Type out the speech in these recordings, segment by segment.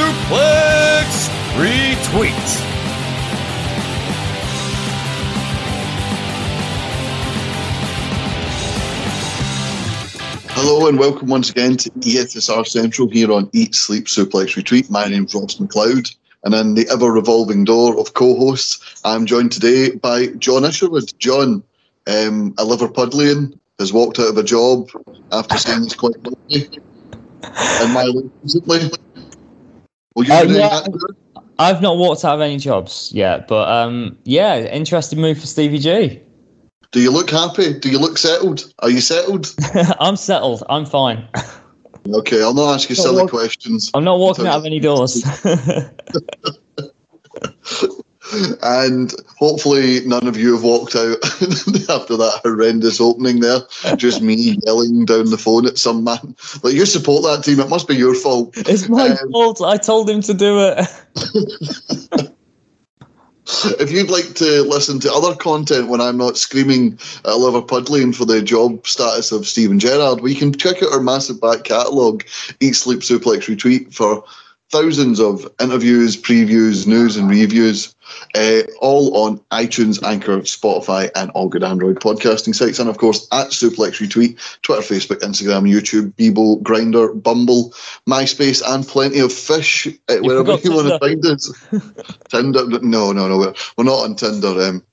Suplex, Retweet. Hello and welcome once again to ESSR Central here on Eat, Sleep, Suplex, Retweet. My name's Ross McLeod, and in the ever revolving door of co-hosts, I'm joined today by John Isherwood. John, um, a Liverpudlian, has walked out of a job after saying he's quite lonely. And my recently. You Uh, yeah. I've not walked out of any jobs yet, but um, yeah, interesting move for Stevie G. Do you look happy? Do you look settled? Are you settled? I'm settled. I'm fine. Okay, I'll not ask you silly walk- questions. I'm not walking out of any doors. and hopefully none of you have walked out after that horrendous opening there. Just me yelling down the phone at some man. Like you support that team, it must be your fault. it's my Um, fault. I told him to do it. If you'd like to listen to other content when I'm not screaming at Liverpudlian for the job status of Steven Gerrard, we can check out our massive back catalogue, Eat Sleep Suplex Retweet, for thousands of interviews, previews, news, and reviews, uh, all on iTunes, Anchor, Spotify, and all good Android podcasting sites. And of course, at Suplex Retweet, Twitter, Facebook, Instagram, YouTube, Bebo, Grindr, Bumble, MySpace, and plenty of fish uh, wherever you want to find us. Tinder? No, no, no. We're, we're not on Tinder. Um,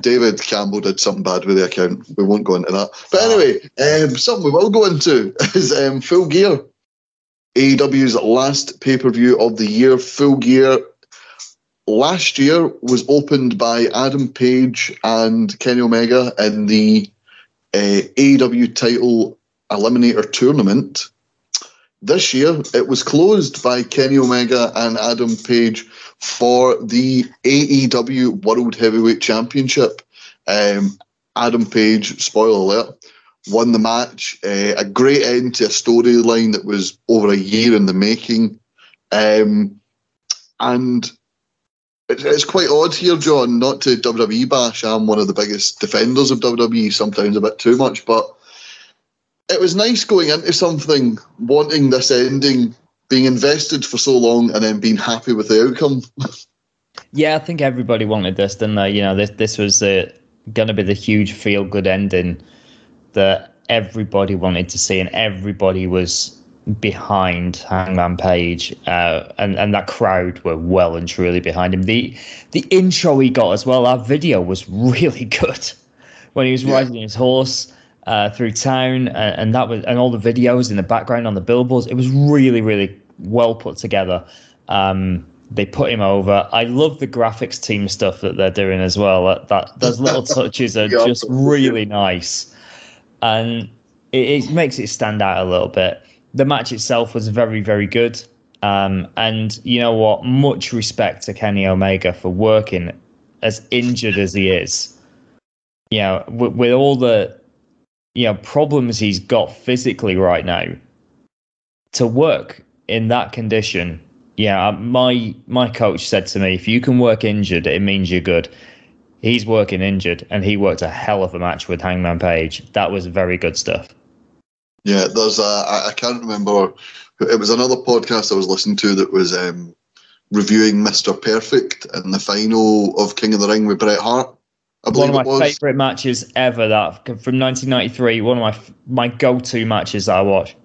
David Campbell did something bad with the account. We won't go into that. But anyway, um, something we will go into is um, Full Gear. AEW's last pay per view of the year, Full Gear. Last year was opened by Adam Page and Kenny Omega in the uh, AEW title Eliminator tournament. This year, it was closed by Kenny Omega and Adam Page for the AEW World Heavyweight Championship. Um, Adam Page, spoiler alert, won the match. Uh, a great end to a storyline that was over a year in the making. Um, and it's, quite odd here, John, not to WWE bash. I'm one of the biggest defenders of WWE, sometimes a bit too much, but it was nice going into something, wanting this ending, being invested for so long, and then being happy with the outcome. yeah, I think everybody wanted this, didn't they? You know, this this was uh, going to be the huge feel good ending that everybody wanted to see, and everybody was behind Hangman Page, uh, and and that crowd were well and truly behind him. The the intro he got as well, our video was really good when he was Yeah. riding his horse. Uh, through town, and, and that was, and all the videos in the background on the billboards. It was really, really well put together. Um, they put him over. I love the graphics team stuff that they're doing as well. That, that those little touches are Yeah. just really nice, and it, it makes it stand out a little bit. The match itself was very, very good. Um, and you know what? Much respect to Kenny Omega for working as injured as he is. You know, with, with all the you know problems he's got physically right now, to work in that condition. Yeah, my my coach said to me, if you can work injured, it means you're good. He's working injured, and he worked a hell of a match with Hangman Page. That was very good stuff. Yeah, there's a, I, I can't remember. It was another podcast I was listening to that was um, reviewing Mr. Perfect and the final of King of the Ring with Bret Hart one of my was. favorite matches ever. That from 1993. One of my my go-to matches that I watch.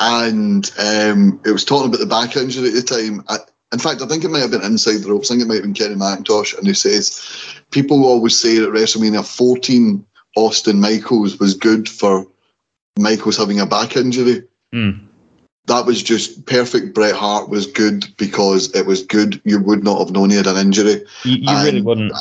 and um, it was talking about the back injury at the time. I, in fact, I think it might have been inside the ropes. I think it might have been Kenny McIntosh, and he says people always say that WrestleMania 14 Austin Michaels was good for Michaels having a back injury. Mm. That was just perfect. Bret Hart was good because it was good. You would not have known he had an injury. You, you really wouldn't.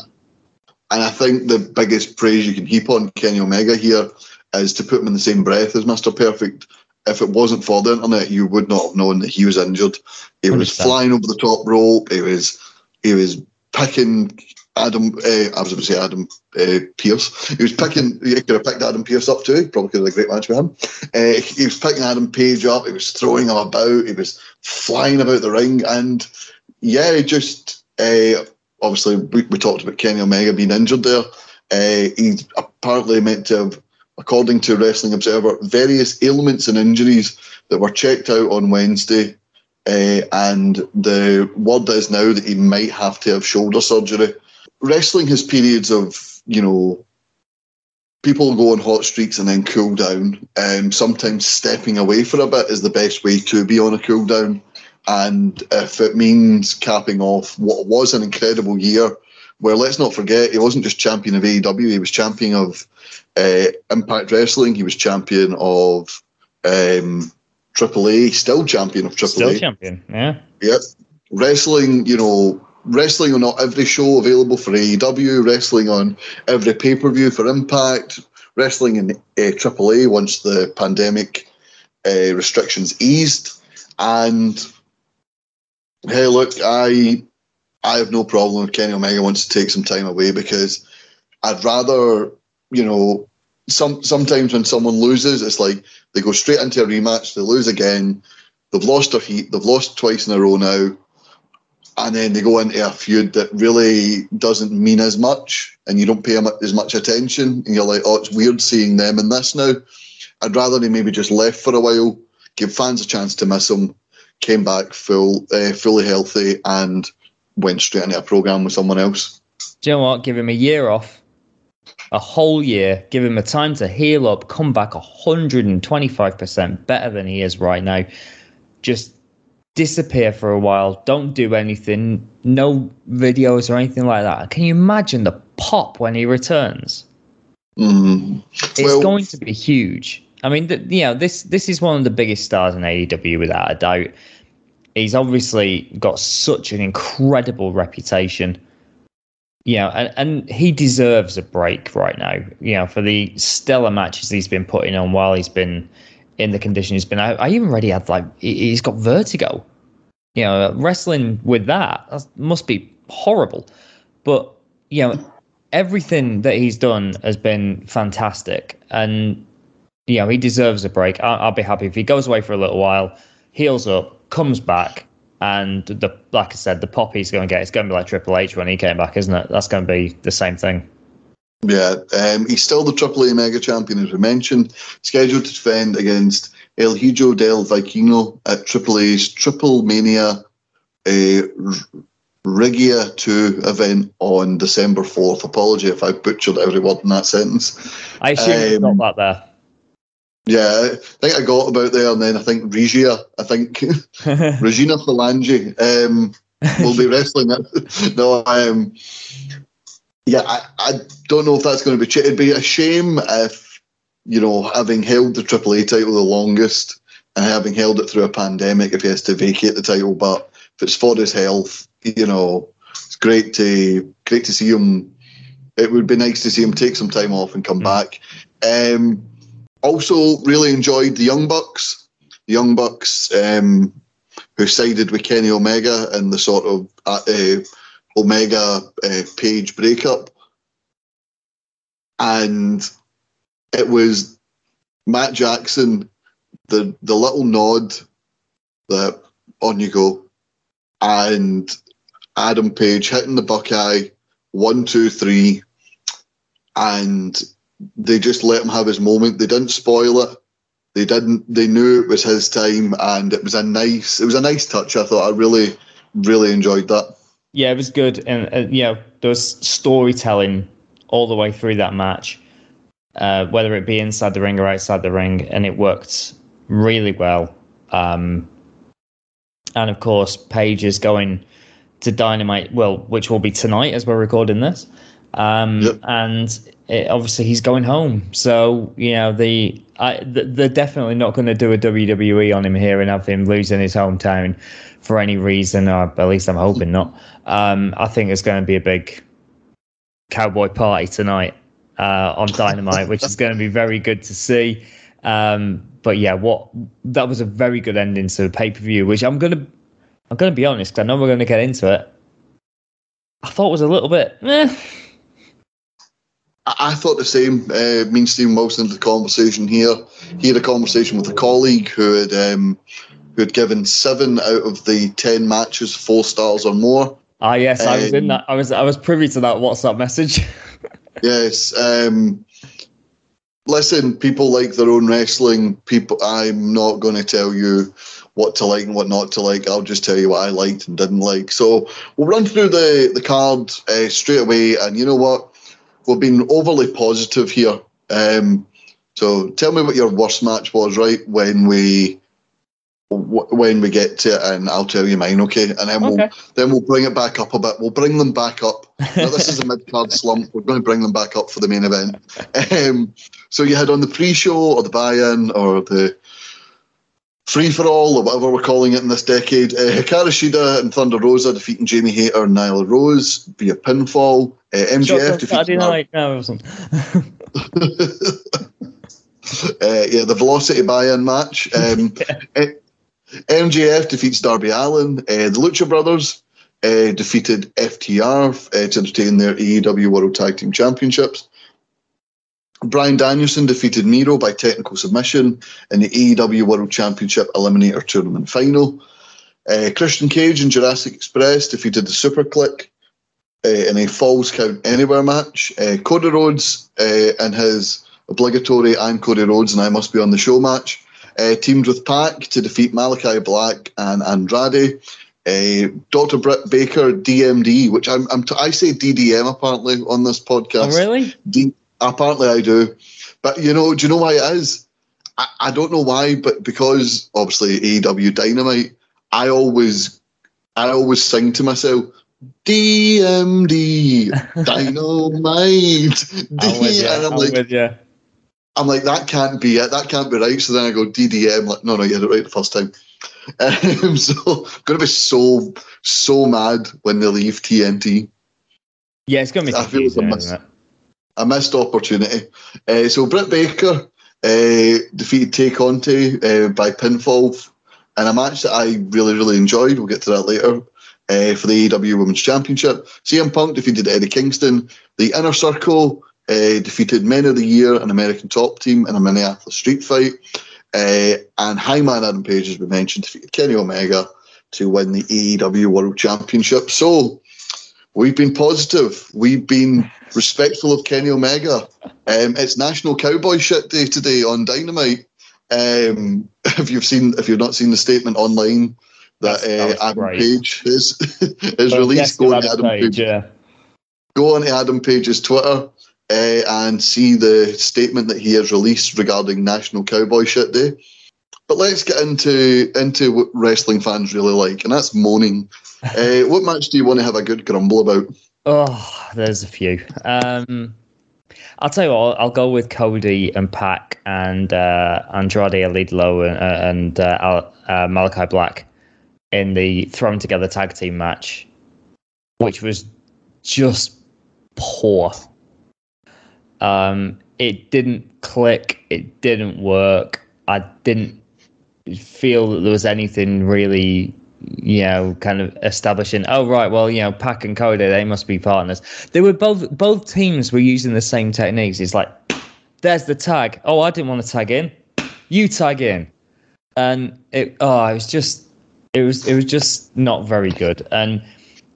And I think the biggest praise you can heap on Kenny Omega here is to put him in the same breath as Mr. Perfect. If it wasn't for the internet, you would not have known that he was injured. He was 100%. flying over the top rope. He was he was picking Adam. Uh, I was going to say Adam uh, Pearce. He was picking. He could have picked Adam Pearce up too. He Probably could have had a great match with him. Uh, he was picking Adam Page up. He was throwing him about. He was flying about the ring, and yeah, just obviously we, we talked about Kenny Omega being injured there. He's apparently meant to have, according to Wrestling Observer, various ailments and injuries that were checked out on Wednesday. And the word is now that he might have to have shoulder surgery. Wrestling has periods of, you know, people go on hot streaks and then cool down. Um, sometimes stepping away for a bit is the best way to be on a cool down. And if it means capping off what was an incredible year, where let's not forget, he wasn't just champion of AEW, he was champion of uh, Impact Wrestling, he was champion of um, AAA, still champion of AAA. Still champion. Yeah. Yep. Wrestling, you know, wrestling on not every show available for AEW, wrestling on every pay per view for Impact, wrestling in uh, AAA once the pandemic uh, restrictions eased. And hey, look, I I have no problem if Kenny Omega wants to take some time away because I'd rather, you know, some sometimes when someone loses, it's like they go straight into a rematch, they lose again, they've lost their heat, they've lost twice in a row now, and then they go into a feud that really doesn't mean as much, and you don't pay them as much attention, and you're like, oh, it's weird seeing them in this now. I'd rather they maybe just left for a while, give fans a chance to miss them, came back full, uh, fully healthy, and went straight into a program with someone else. Do you know what? Give him a year off, a whole year. Give him a time to heal up, come back 125% better than he is right now. Just disappear for a while. Don't do anything. No videos or anything like that. Can you imagine the pop when he returns? Mm. It's Well- going to be huge. I mean, th- you know, this this is one of the biggest stars in AEW without a doubt. He's obviously got such an incredible reputation. You know, and, and he deserves a break right now. You know, for the stellar matches he's been putting on while he's been in the condition he's been. I, I even already had like he- he's got vertigo. You know, wrestling with that, that must be horrible. But you know, everything that he's done has been fantastic, and you know he deserves a break. I'll, I'll be happy if he goes away for a little while, heals up, comes back, and the like I said, the pop he's going to get it's going to be like Triple H when he came back, isn't it? That's going to be the same thing. Yeah, um, he's still the AAA Mega Champion, as we mentioned, scheduled to defend against El Hijo del Vikingo at AAA's Triple Mania uh, Regia 2 event on December 4th. Apology if I butchered every word in that sentence. I assume Um, got that there. Yeah, I think I got about there, and then I think Regia, I think. Regina Phalange um, will be wrestling no, um, yeah, I, I don't know if that's going to be. Ch- it'd be a shame if, you know, having held the AAA title the longest and having held it through a pandemic, if he has to vacate the title. But if it's for his health, you know, it's great to great to see him. It would be nice to see him take some time off and come back. Um, also, really enjoyed the Young Bucks. The Young Bucks. Um, who sided with Kenny Omega in the sort of uh, uh, Omega uh, Page breakup. And it was Matt Jackson, the the little nod that on you go, and Adam Page hitting the Buckeye, one, two, three, and they just let him have his moment. They didn't spoil it. They didn't they knew it was his time and it was a nice it was a nice touch. I thought i really really enjoyed that Yeah, it was good, and uh, you know there was storytelling all the way through that match, uh, whether it be inside the ring or outside the ring, and it worked really well. Um, and of course, Page is going to Dynamite, well, which will be tonight as we're recording this. Um, Yep. And it, obviously, he's going home. So, you know, the I, th- they're definitely not going to do a WWE on him here and have him losing his hometown for any reason, or at least I'm hoping not. Um, I think it's going to be a big cowboy party tonight uh, on Dynamite, which is going to be very good to see. Um, but yeah, what that was a very good ending to the pay per view, which I'm gonna I'm gonna be honest. 'cause I know we're gonna get into it. I thought was a little bit. Eh. I, thought the same. Uh, me and Stephen Wilson had the conversation here. He had a conversation with a colleague who had um, who had given seven out of the ten matches four stars or more. Ah, yes, I was in Um, that. I was I was privy to that WhatsApp message. Yes. Um, listen, people like their own wrestling. People, I'm not going to tell you what to like and what not to like. I'll just tell you what I liked and didn't like. So we'll run through the the card uh, straight away. And you know what? We've been overly positive here. Um, so tell me what your worst match was, right? When we when we get to it, and I'll tell you mine, okay? And then we'll Okay. then we'll bring it back up a bit. We'll bring them back up. Now, this is a mid card slump. We're going to bring them back up for the main event. Um, so you had on the pre-show or the buy-in or the free for all or whatever we're calling it in this decade. Uh, Hikaru Shida and Thunder Rosa defeating Jamie Hayter and Nyla Rose via pinfall. Uh, MJF defeating night. No, uh, yeah, the Velocity buy-in match. Um, eh, MJF defeats Darby Allin. Uh, the Lucha Brothers uh, defeated FTR uh, to retain their AEW World Tag Team Championships. Bryan Danielson defeated Miro by technical submission in the AEW World Championship Eliminator Tournament final. Uh, Christian Cage and Jurassic Express defeated the Super Kliq uh, in a Falls Count Anywhere match. Uh, Cody Rhodes uh, and his obligatory I'm Cody Rhodes and I must be on the show match uh, teamed with Pac to defeat Malachi Black and Andrade. Uh, Dr. Britt Baker, DMD, which I'm, I'm t- I say DDM apparently on this podcast. Oh, really? D- apparently I do. But you know, do you know why it is? I, I don't know why, but because obviously AEW Dynamite, I always I always sing to myself, DMD, Dynamite. I'm with you. and I'm I'm like, with you. I'm like, that can't be it. That can't be right. So then I go DDM. Like, no, no, you had it right the first time. Um, so I'm gonna be so so mad when they leave TNT. Yeah, it's going to be I feel like confusing, I isn't it? A missed opportunity. Uh, so Britt Baker uh, defeated Tay Conti uh, by pinfall in a match that I really really enjoyed. We'll get to that later. Uh, for the AEW Women's Championship, CM Punk defeated Eddie Kingston. The Inner Circle defeated Men of the Year and American Top Team in a Minneapolis street fight. And Hangman Adam Page, as we mentioned, defeated Kenny Omega to win the AEW World Championship. So we've been positive. We've been respectful of Kenny Omega. Um, it's National Cowboy Shit Day today on Dynamite. Um, if you've seen, if you've not seen the statement online that, that uh, Adam great. Page is is released, go on Adam to Adam Page, Page yeah. go on to Adam Page's Twitter uh, and see the statement that he has released regarding National Cowboy Shit Day. But let's get into into what wrestling fans really like, and that's moaning. Uh, what match do you want to have a good grumble about? Oh, there's a few. Um, I'll tell you what. I'll, go with Cody and Pac and uh, Andrade El Idolo and, uh, and uh, Al- uh, Malachi Black in the thrown together tag team match, which was just poor. Um, it didn't click. It didn't work. I didn't feel that there was anything really you know, kind of establishing, oh right, well, you know, Pac and Cody, they must be partners. They were both both teams were using the same techniques. It's like, there's the tag. Oh, I didn't want to tag in. You tag in. And it oh, it was just it was it was just not very good. And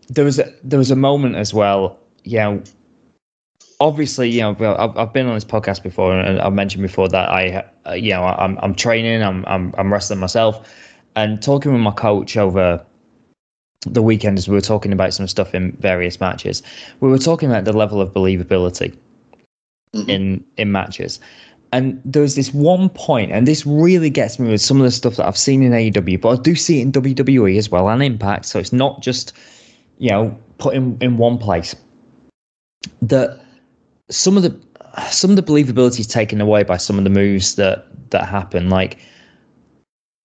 there was a there was a moment as well, you know, obviously, you know, I've, I've been on this podcast before, and I've mentioned before that I, uh, you know, I'm I'm training, I'm I'm I'm wrestling myself, and talking with my coach over the weekend as we were talking about some stuff in various matches, we were talking about the level of believability mm-hmm. in in matches. And there was this one point, and this really gets me with some of the stuff that I've seen in AEW, but I do see it in WWE as well and Impact. So it's not just, you know, put in, in one place. That some of the some of the believability is taken away by some of the moves that that happen. Like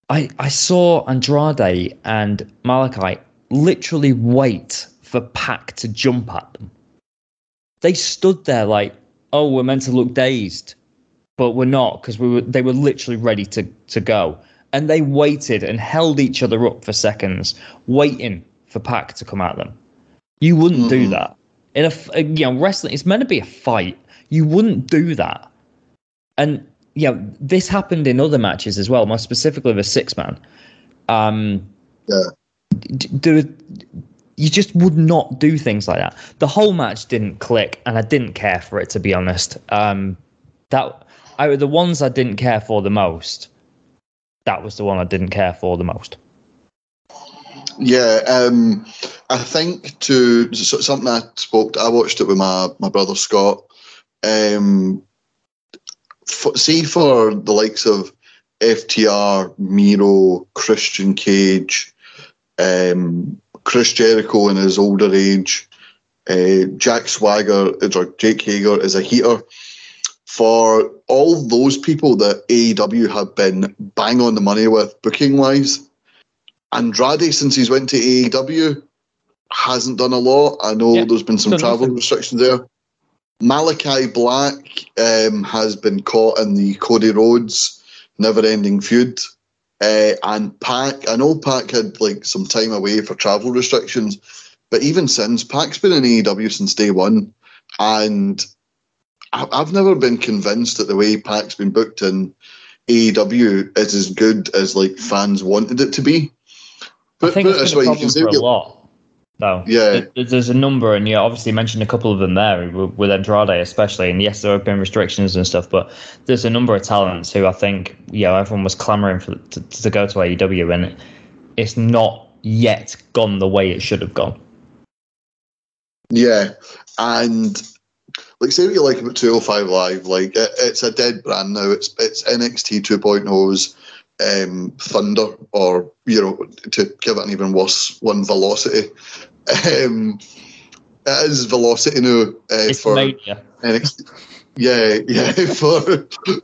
I I saw Andrade and Malachi literally wait for Pac to jump at them. They stood there like, oh, we're meant to look dazed, but we're not because we were they were literally ready to to go. And they waited and held each other up for seconds, waiting for Pac to come at them. You wouldn't do that in a you know wrestling. It's meant to be a fight. You wouldn't do that. And yeah, this happened in other matches as well, more specifically the six man. Um, Yeah. there, you just would not do things like that. The whole match didn't click, and I didn't care for it to be honest. Um, that of the ones I didn't care for the most, that was the one I didn't care for the most. Yeah, um, I think to something I spoke. To, I watched it with my my brother Scott. Um, for, see for the likes of FTR, Miro, Christian Cage, um, Chris Jericho in his older age, uh, Jack Swagger or Jake Hager is a heater. For all those people that AEW have been bang on the money with booking wise, Andrade, since he's went to AEW, hasn't done a lot. I know Yeah, there's been some travel nothing. restrictions there. Malachi Black um, has been caught in the Cody Rhodes never-ending feud, uh, and Pac. I know Pac had like some time away for travel restrictions, but even since Pac's been in AEW since day one, and I- I've never been convinced that the way Pac's been booked in AEW is as good as like fans wanted it to be. But, I But, think it it's been a you problem can say for a lot. Though, Yeah. There's a number, and you obviously mentioned a couple of them there with with Andrade, especially. And yes, there have been restrictions and stuff, but there's a number of talents who I think, you know, everyone was clamoring for to, to go to AEW, and it's not yet gone the way it should have gone. Yeah, and like say what you like about 205 Live, like it, it's a dead brand now. It's it's NXT 2.0's um, Thunder, or you know, to give it an even worse one, Velocity. Um, it is Velocity now uh, It's for. NXT. Yeah, yeah, for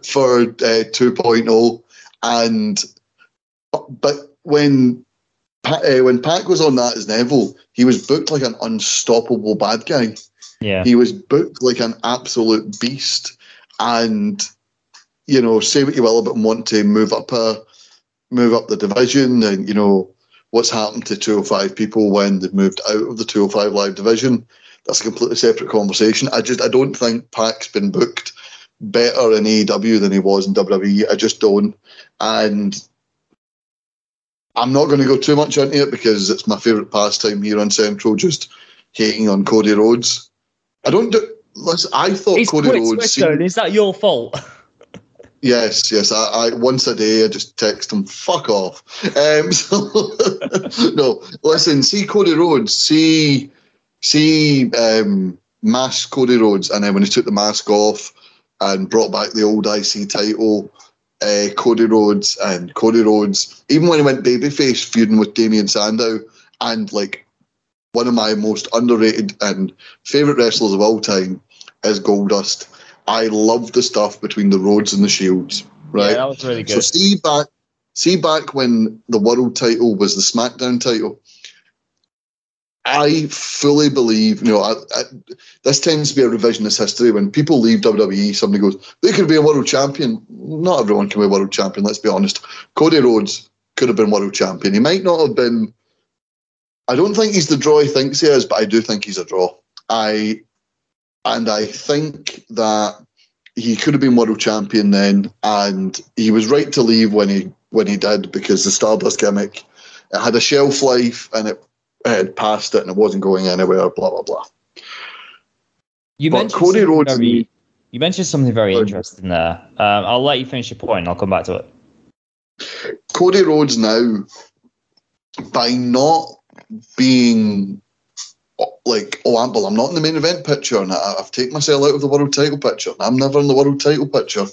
for uh, 2.0, and but when uh, when Pac was on that as Neville, he was booked like an unstoppable bad guy. Yeah. He was booked like an absolute beast, and you know, say what you will about wanting to move up a move up the division, and you know what's happened to 205 people when they've moved out of the 205 live division. That's a completely separate conversation. I just I don't think Pac's been booked better in AEW than he was in WWE. I just don't, and I'm not going to go too much into it because it's my favourite pastime here on Central, just hating on Cody Rhodes. I don't do. Listen, I thought It's Cody Rhodes. Switchstone. Is that your fault? Yes, yes. I, I once a day I just text him, "Fuck off." Um, so no, listen. See Cody Rhodes. See, see, um, mask Cody Rhodes, and then when he took the mask off and brought back the old IC title, uh, Cody Rhodes and Cody Rhodes. Even when he went babyface, feuding with Damien Sandow, and like one of my most underrated and favorite wrestlers of all time is Goldust. I love the stuff between the Rhodes and the Shields. Right. Yeah, that was really good. So see back, see back when the world title was the SmackDown title. I fully believe, you know, I, I, this tends to be a revisionist history. When people leave WWE, somebody goes, "They could be a world champion." Not everyone can be a world champion. Let's be honest. Cody Rhodes could have been world champion. He might not have been. I don't think he's the draw he thinks he is, but I do think he's a draw. I and I think that he could have been world champion then, and he was right to leave when he when he did because the Stardust gimmick it had a shelf life and it, it had passed it and it wasn't going anywhere. Blah blah blah. You But mentioned Cody something Rhodes- very, you mentioned something very interesting there. Um, I'll let you finish your point. I'll come back to it. Cody Rhodes now, by not being like, oh, I'm, well, I'm not in the main event picture, and I, I've taken myself out of the world title picture. I'm never in the world title picture.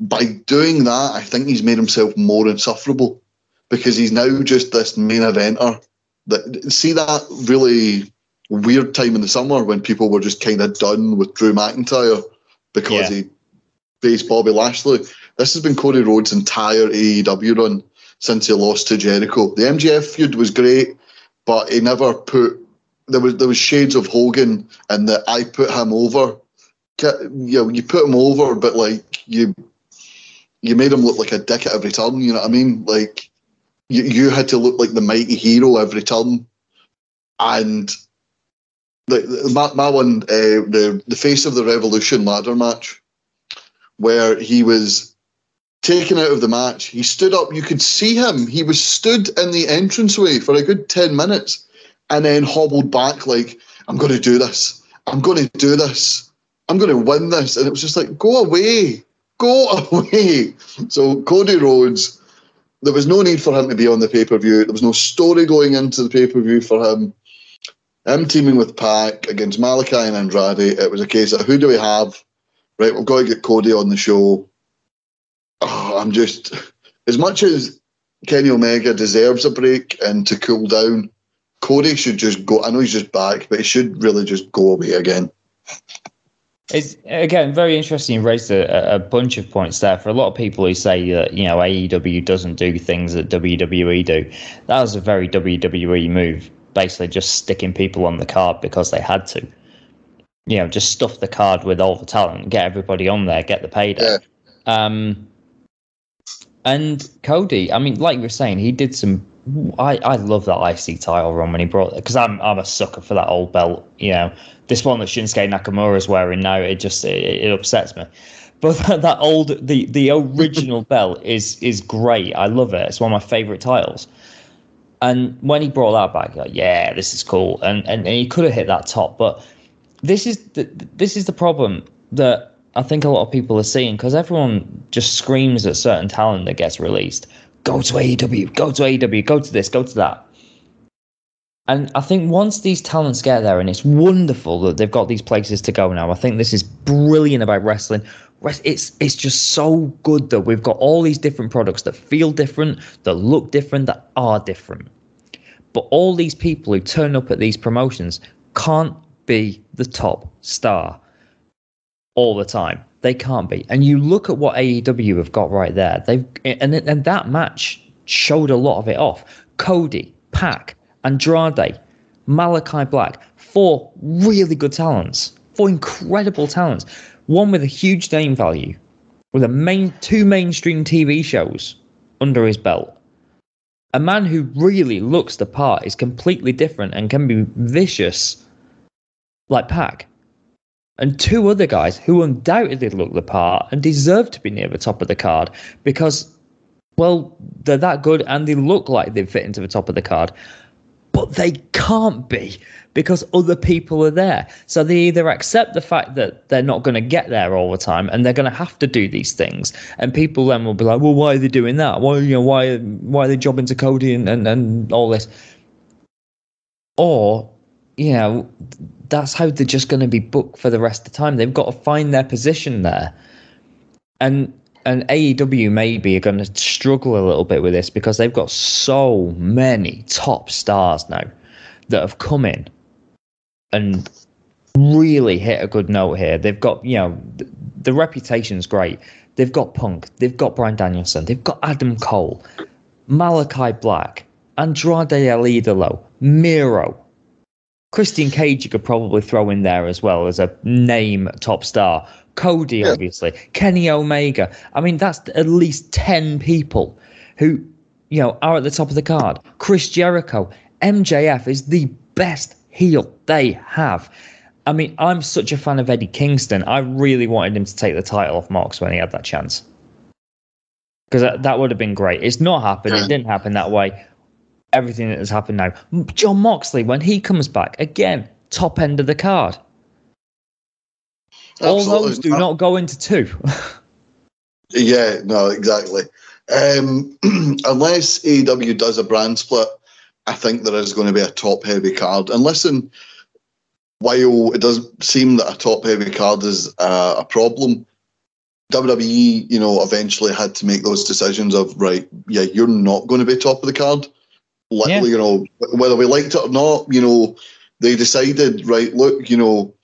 By doing that, I think he's made himself more insufferable because he's now just this main eventer. That see that really weird time in the summer when people were just kind of done with Drew McIntyre because Yeah. he faced Bobby Lashley. This has been Cody Rhodes' entire AEW run since he lost to Jericho. The MJF feud was great, but he never put there was there was shades of Hogan and that I put him over. You know, you put him over, but like you you made him look like a dick at every turn. You know what I mean? Like you you had to look like the mighty hero every turn, and the, my, my one uh, the the face of the revolution ladder match where he was taken out of the match. He stood up. You could see him. He was stood in the entranceway for a good 10 minutes and then hobbled back like, I'm going to do this. I'm going to do this. I'm going to win this. And it was just like, go away. Go away. So Cody Rhodes, there was no need for him to be on the pay per view. There was no story going into the pay per view for him. Him teaming with Pac against Malachi and Andrade, it was a case of who do we have? Right, we've got to get Cody on the show. Oh, I'm just as much as Kenny Omega deserves a break and to cool down. Cody should just go. I know he's just back, but he should really just go away again. It's again very interesting. You raised a, a bunch of points there. For a lot of people who say that you know AEW doesn't do things that WWE do, that was a very WWE move. Basically, just sticking people on the card because they had to. You know, just stuff the card with all the talent, get everybody on there, get the payday. Um, and Cody, I mean, like you were saying, he did some. I, I love that IC title run when he brought because I'm I'm a sucker for that old belt. You know, this one that Shinsuke Nakamura is wearing now, it just it, it upsets me. But that, that old the the original belt is is great. I love it. It's one of my favorite titles. And when he brought that back, like, yeah, this is cool. And, and and he could have hit that top, but this is the this is the problem that I think a lot of people are seeing because everyone just screams at certain talent that gets released. Go to AEW, go to AEW, go to this, go to that. And I think once these talents get there, and it's wonderful that they've got these places to go now. I think this is brilliant about wrestling. It's it's just so good that we've got all these different products that feel different, that look different, that are different. But all these people who turn up at these promotions can't be the top star all the time. They can't be. And you look at what AEW have got right there. They've and and that match showed a lot of it off. Cody, Pac, Andrade, Malachi Black, four really good talents, four incredible talents. One with a huge name value, with a main two mainstream TV shows under his belt. A man who really looks the part is completely different and can be vicious like Pac and two other guys who undoubtedly look the part and deserve to be near the top of the card because, well, they're that good and they look like they fit into the top of the card. But they can't be because other people are there. So they either accept the fact that they're not going to get there all the time and they're going to have to do these things. And people then will be like, well, why are they doing that? Why, you know, why, why are they jobbing to Cody and, and, and all this? Or, you know, that's how they're just going to be booked for the rest of the time. They've got to find their position there. And and AEW maybe are going to struggle a little bit with this because they've got so many top stars now that have come in and really hit a good note here. They've got, you know, th- the reputation's great. They've got Punk, they've got Bryan Danielson, they've got Adam Cole, Malachi Black, Andrade El Idolo, Miro, Christian Cage you could probably throw in there as well as a name top star. Cody, Yeah. obviously. Kenny Omega. I mean, that's at least 10 people who, you know, are at the top of the card. Chris Jericho. MJF is the best heel they have. I mean, I'm such a fan of Eddie Kingston. I really wanted him to take the title off Mox when he had that chance. Because that, that would have been great. It's not happened. It didn't happen that way everything that has happened now. John Moxley, when he comes back, again, top end of the card. All those do not go into two. Yeah, no, exactly. Um, unless AEW does a brand split, I think there is going to be a top heavy card. And listen, while it does seem that a top heavy card is uh, a problem, WWE, you know, eventually had to make those decisions of right, yeah, you're not going to be top of the card. Like, Yeah. You know, whether we liked it or not, you know, they decided right. Look, you know,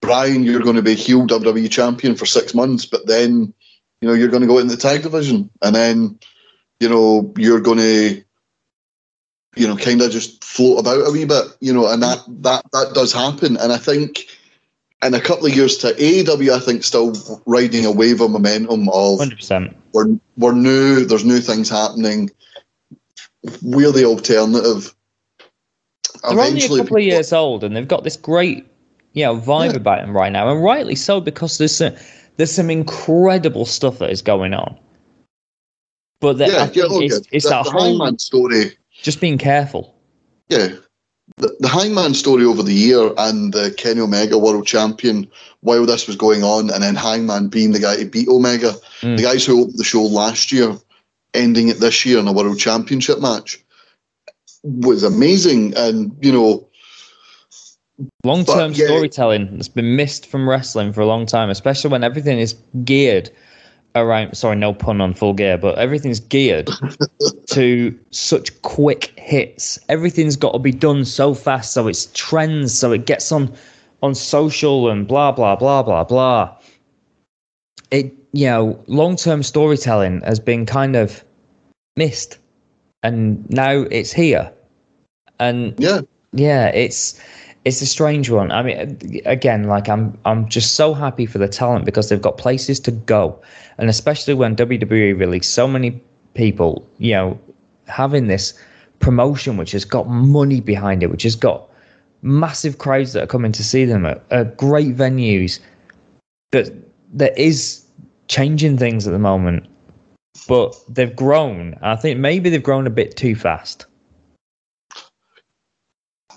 Brian, you're going to be heel WWE champion for six months, but then, you know, you're going to go into the tag division, and then, you know, you're going to you know, kind of just float about a wee bit, you know, and that that that does happen. And I think in a couple of years to AEW, I think still riding a wave of momentum of Hundred percent. we're we're new, there's new things happening. We're the alternative. They're only a couple people- of years old, and they've got this great, you know, vibe Yeah. about them right now, and rightly so because there's some, there's some incredible stuff that is going on. But the, Yeah, yeah, oh, it's, it's the, that the whole Hangman story. just being careful. Yeah. The, the Hangman story over the year and the Kenny Omega World Champion while this was going on, and then Hangman being the guy to beat Omega, Mm. the guys who opened the show last year, ending it this year in a World Championship match, was amazing. And, you know, Long term yeah. storytelling that's been missed from wrestling for a long time, especially when everything is geared around. Sorry, no pun on full gear, but everything's geared to such quick hits. Everything's got to be done so fast, so it's trends, so it gets on on social and blah blah blah blah blah. It you know, long term storytelling has been kind of missed, and now it's here, and yeah, yeah, it's it's a strange one. I mean, again, like I'm I'm just so happy for the talent because they've got places to go, and especially when WWE released so many people, you know, having this promotion which has got money behind it, which has got massive crowds that are coming to see them at, at great venues. That that is changing things at the moment, but they've grown. I think maybe they've grown a bit too fast.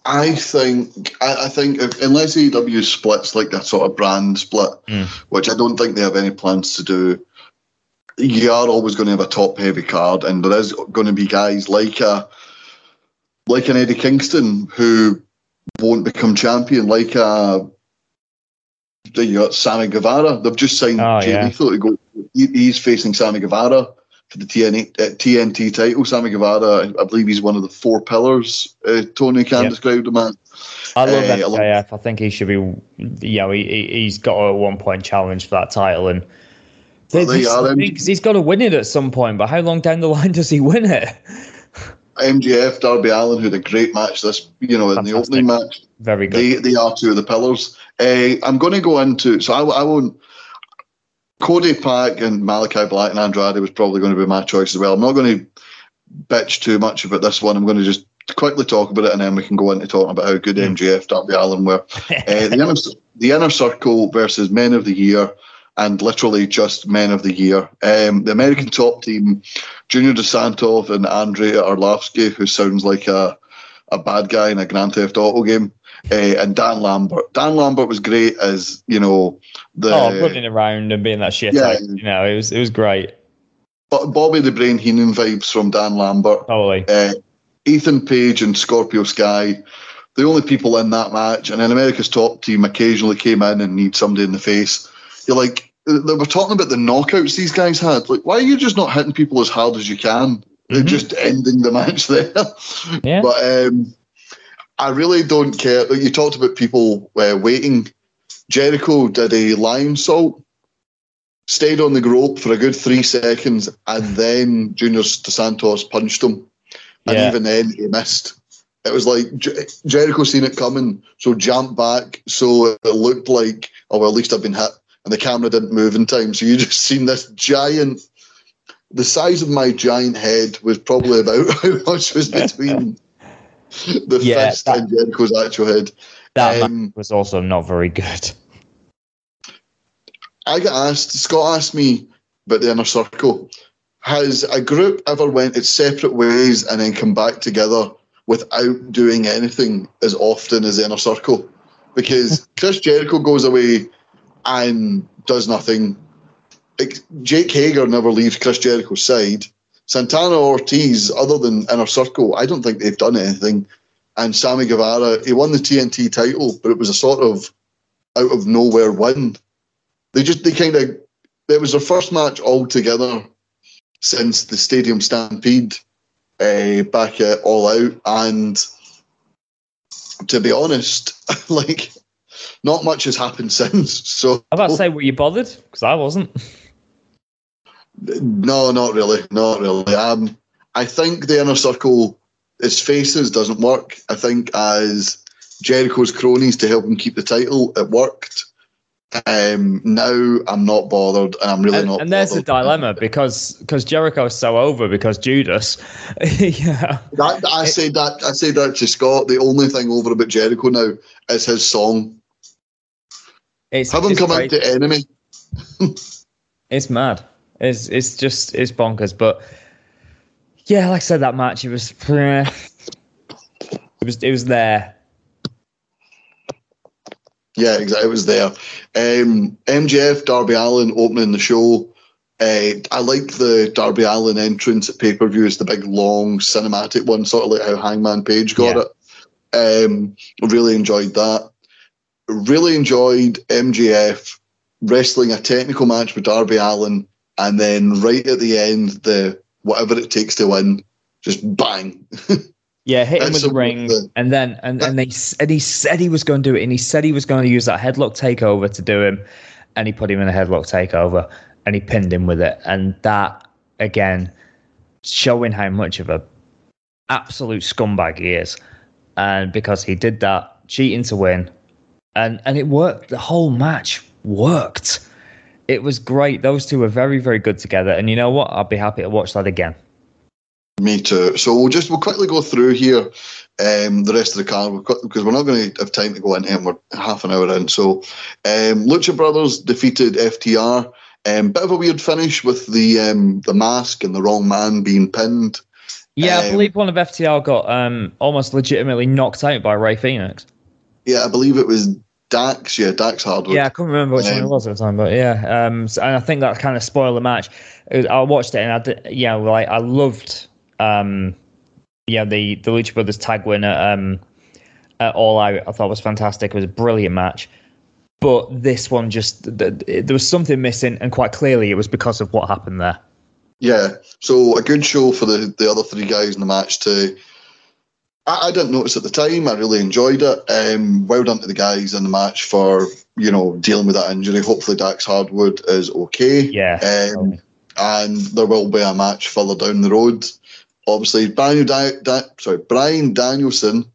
I think I, I think if, unless AEW splits like that sort of brand split, Mm. which I don't think they have any plans to do, you are always going to have a top heavy card, and there is going to be guys like a like an Eddie Kingston who won't become champion, like a you got Sammy Guevara. They've just signed Oh, Jay yeah. Lethal to go. He, he's facing Sammy Guevara for the TNA, uh, TNT title. Sammy Guevara, I believe he's one of the four pillars. Uh, Tony Khan Yeah. described him as. I love Eh, I love- I think he should be, you know, he, he, he's got a one point challenge for that title. And you this- are, the then. thing is he's got to win it at some point, but how long down the line does he win it? MJF, Darby Allin, who had a great match this, you know, in the Fantastic. opening match. Very good. They they are two of the pillars. Uh, I'm going to go into so I, I won't. Cody Pac and Malachi Black and Andrade was probably going to be my choice as well. I'm not going to bitch too much about this one. I'm going to just quickly talk about it and then we can go into talking about how good MJF, Darby Allin were. uh, the, inner, the inner circle versus Men of the Year and literally just Men of the Year. Um, the American top team, Junior dos Santos and Andrei Arlovski, who sounds like a a bad guy in a Grand Theft Auto game, uh, and Dan Lambert. Dan Lambert was great as you know the oh, running around and being that shit. Yeah. like, you know, it was it was great. Bo- Bobby the Brain Heenan vibes from Dan Lambert. Totally. Uh, Ethan Page and Scorpio Sky, the only people in that match, and then America's top team occasionally came in and need somebody in the face. You're like, they were talking about the knockouts these guys had. Like, why are you just not hitting people as hard as you can? They're Mhm. Just ending the match there. Yeah. But um, I really don't care. Like, You talked about people uh, waiting. Jericho did a Lionsault, stayed on the rope for a good three seconds, and then Junior dos Santos punched him. And Yeah. even then, he missed. It was like Jer- Jericho seen it coming, so jumped back, so it looked like, oh, well, at least I've been hit. And the camera didn't move in time. So you just seen this giant, the size of my giant head was probably about how much was between the Yeah, fist that- and Jericho's actual head. That um, was also not very good. I got asked, Scott asked me about the inner circle. Has a group ever went its separate ways and then come back together without doing anything as often as the inner circle? Because Chris Jericho goes away and does nothing. Jake Hager never leaves Chris Jericho's side. Santana Ortiz, other than inner circle, I don't think they've done anything. And Sammy Guevara, he won the TNT title, but it was a sort of out of nowhere win. They just they kind of it was their first match all together since the Stadium Stampede uh, back at All Out, and to be honest, like not much has happened since. So I'm about to say, were you bothered? Because I wasn't. no, not really, not really. Um, I think the inner circle, its faces doesn't work. I think as Jericho's cronies to help him keep the title, it worked. Um, now I'm not bothered, and I'm really and, not. And there's the bothered. dilemma because because Jericho's so over because Judas. yeah. That, I say that I say that to Scott. The only thing over about Jericho now is his song. It's, Have him it's come out to enemy. It's mad. It's it's just it's bonkers. But yeah, like I said, that match it was it was it was there. Yeah, exactly. It was there. Um, MJF, Darby Allin opening the show. Uh, I like the Darby Allin entrance at pay per view. It's the big, long, cinematic one, sort of like how Hangman Page got Yeah. it. Um, really enjoyed that. Really enjoyed MJF wrestling a technical match with Darby Allin, and then right at the end, the whatever it takes to win, just bang. Yeah, hit him That's with the ring, and then and and they and he said he was going to do it, and he said he was going to use that headlock takeover to do him, and he put him in a headlock takeover, and he pinned him with it, and that again, showing how much of a absolute scumbag he is, and because he did that, cheating to win, and and it worked. The whole match worked. It was great. Those two were very very good together, and you know what? I'd be happy to watch that again. Me too. So we'll just we'll quickly go through here um, the rest of the card because we're not going to have time to go into it. We're half an hour in. So um, Lucha Brothers defeated FTR. Um, bit of a weird finish with the um, the mask and the wrong man being pinned. Yeah, I Um, believe one of FTR got um, almost legitimately knocked out by Rey Fenix. Yeah, I believe it was Dax. Yeah, Dax Harwood. Yeah, I couldn't remember which one it Um, was at the time, but yeah. Um, so- and I think that kind of spoiled the match. Was- I watched it and I did, yeah, like I loved, um, yeah, the the Lucha Brothers tag win at, um, at All Out. I thought was fantastic. It was a brilliant match. But this one just th- th- there was something missing, and quite clearly it was because of what happened there. Yeah, so a good show for the, the other three guys in the match to. I, I didn't notice at the time. I really enjoyed it. Um, well done to the guys in the match for you know dealing with that injury. Hopefully Dax Harwood is okay. Yeah, Um, and there will be a match further down the road. Obviously, Bryan, da- da- sorry, Bryan Danielson.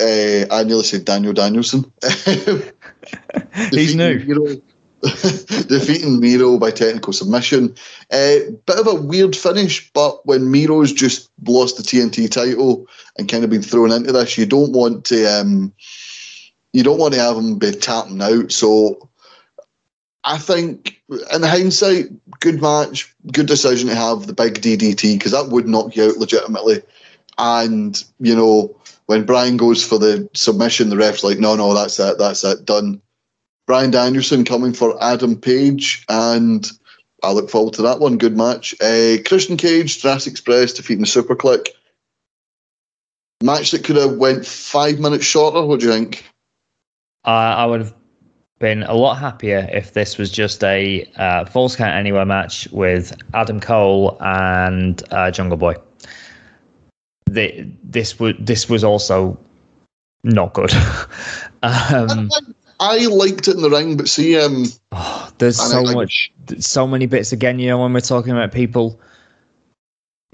Uh, I nearly said Daniel Danielson. He's new. Miro, defeating Miro by technical submission. Uh, bit of a weird finish, but when Miro's just lost the TNT title and kind of been thrown into this, you don't want to um, you don't want to have him be tapping out. So I think, in hindsight, good match, good decision to have the big DDT because that would knock you out legitimately. And you know, when Bryan goes for the submission, the ref's like, "No, no, that's it, that's it, done." Brian Anderson coming for Adam Page, and I look forward to that one. Good match. Uh, Christian Cage, Jurassic Express defeating the Super Kliq. Match that could have went five minutes shorter. What do you think? Uh, I would have been a lot happier if this was just a uh, falls count anywhere match with Adam Cole and uh, Jungle Boy. The, this would this was also not good. um, I liked it in the ring, but see, um, there's I so like- much, so many bits again. You know, when we're talking about people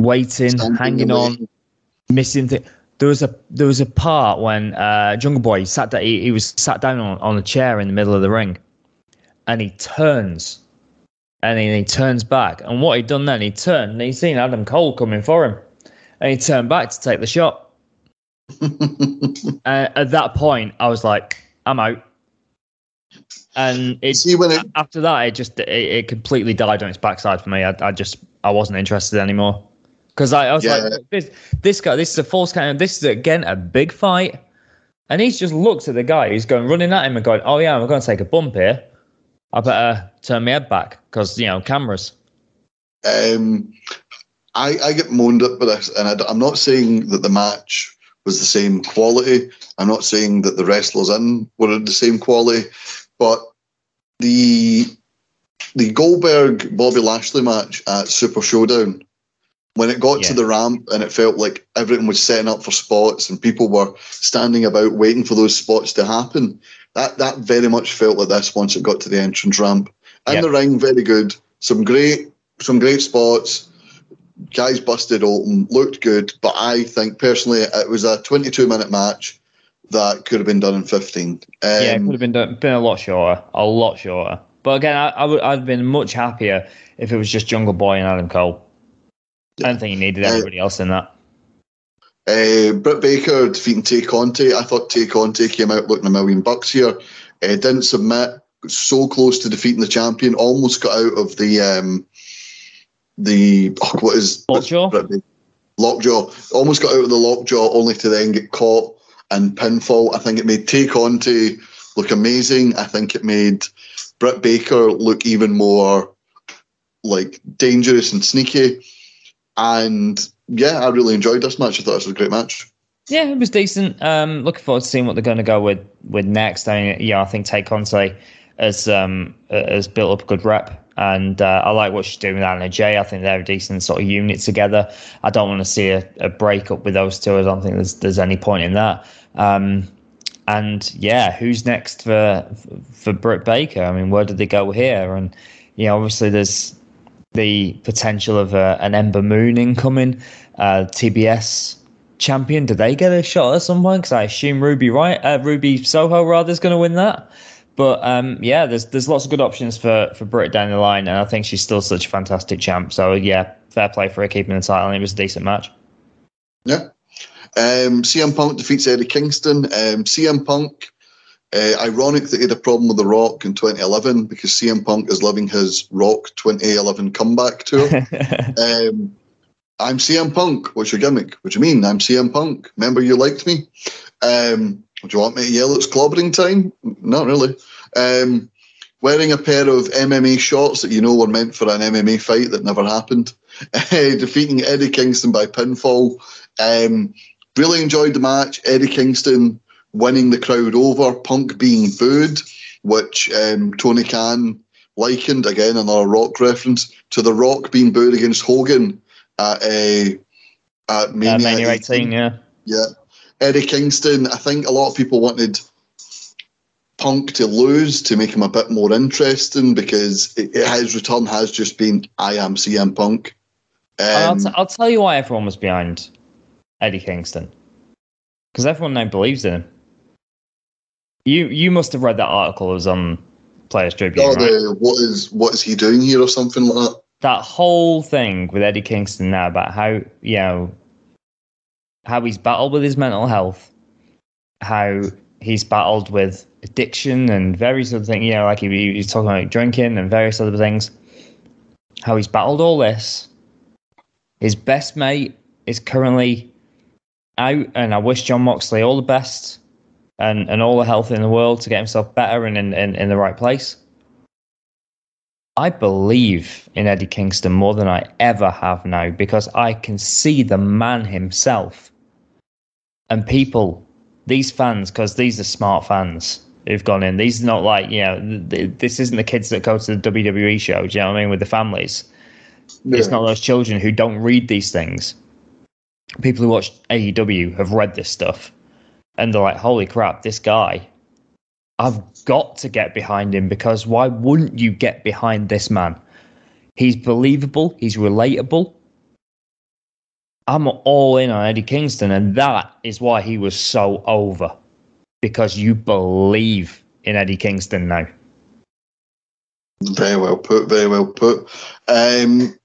waiting, hanging on, missing things. There was a there was a part when uh, Jungle Boy sat down. He, he was sat down on, on a chair in the middle of the ring, and he turns, and then he turns back. And what he'd done then, he turned and he seen Adam Cole coming for him, and he turned back to take the shot. and at that point, I was like, I'm out. And it see it after that, it just it, it completely died on its backside for me. I, I just I wasn't interested anymore because I, I was Yeah. like, this this guy, this is a falls count. This is again a big fight, and he's just looked at the guy. He's going running at him and going, "Oh yeah, I'm going to take a bump here. I better turn my head back because you know cameras." Um, I, I get moaned at by this, and I, am not saying that the match was the same quality. I'm not saying that the wrestlers in were the same quality, but the the Goldberg Bobby Lashley match at Super Showdown, when it got Yeah. to the ramp and it felt like everything was setting up for spots and people were standing about waiting for those spots to happen, that that very much felt like this once it got to the entrance ramp. In Yeah. the ring, very good. Some great some great spots. Guys busted open, looked good, but I think personally it was a 22 minute match that could have been done in 15. Um, yeah, it could have been done, been a lot shorter, a lot shorter. But again, I, I would I'd been much happier if it was just Jungle Boy and Adam Cole. I don't think you needed Uh, else in that. Uh, Britt Baker defeating Tay Conti. I thought Tay Conti came out looking a million bucks here. Uh, didn't submit. So close to defeating the champion. Almost got out of the um, the oh, what is Lockjaw? Lockjaw. Almost got out of the lockjaw, only to then get caught and pinfall. I think it made Tay Conti look amazing. I think it made Britt Baker look even more like dangerous and sneaky. And yeah, I really enjoyed this match. I thought it was a great match. Yeah, it was decent. Um, looking forward to seeing what they're going to go with with next. I mean, yeah, I think Tay Conti has um, has built up a good rep, and uh, I like what she's doing with Anna Jay. I think they're a decent sort of unit together. I don't want to see a, a breakup with those two. I don't think there's there's any point in that. Um, and yeah, who's next for for Britt Baker? I mean, where did they go here? And you know, obviously there's the potential of uh, an Ember Moon incoming, uh, TBS champion. Do they get a shot at some point? Because I assume Ruby Riott, uh, Ruby Soho rather is going to win that. But um, yeah, there's there's lots of good options for for Britt down the line, and I think she's still such a fantastic champ. So yeah, fair play for her keeping the title, and it was a decent match. Yeah. Um, CM Punk defeats Eddie Kingston. Um, CM Punk, uh, ironic that he had a problem with The Rock in 2011 because CM Punk is living his Rock 2011 comeback tour. um, I'm CM Punk. What's your gimmick? What do you mean? I'm CM Punk. Remember you liked me? Um, do you want me to yell it's clobbering time? Not really. Um, wearing a pair of MMA shorts that you know were meant for an MMA fight that never happened. defeating Eddie Kingston by pinfall. Um, really enjoyed the match. Eddie Kingston winning the crowd over, Punk being booed, which um, Tony Khan likened, again, another Rock reference, to The Rock being booed against Hogan at, a at Uh, Mania, Mania 18, yeah. yeah. Eddie Kingston, I think a lot of people wanted Punk to lose to make him a bit more interesting because it, it, his return has just been I am CM Punk. I'll, Um, t- I'll tell you why everyone was behind Eddie Kingston. Because everyone now believes in him. You you must have read that article that was on Players Tribune, oh, right? the, what is what is he doing here or something like that? that whole thing with Eddie Kingston now about how you know how he's battled with his mental health, how he's battled with addiction and various other things. You know, like he, he's talking about drinking and various other things. How he's battled all this. His best mate is currently out, and I wish Jon Moxley all the best and, and all the health in the world to get himself better and in, in, in the right place. I believe in Eddie Kingston more than I ever have now because I can see the man himself. And people, these fans, because these are smart fans who've gone in. These are not like, you know, th- th- this isn't the kids that go to the WWE show, do you know what I mean, with the families. It's not those children who don't read these things. People who watch AEW have read this stuff and they're like, holy crap, this guy I've got to get behind him because why wouldn't you get behind this man? He's believable, he's relatable. I'm all in on Eddie Kingston, and that is why he was so over. Because you believe in Eddie Kingston now. Very well put. Very well put. Um,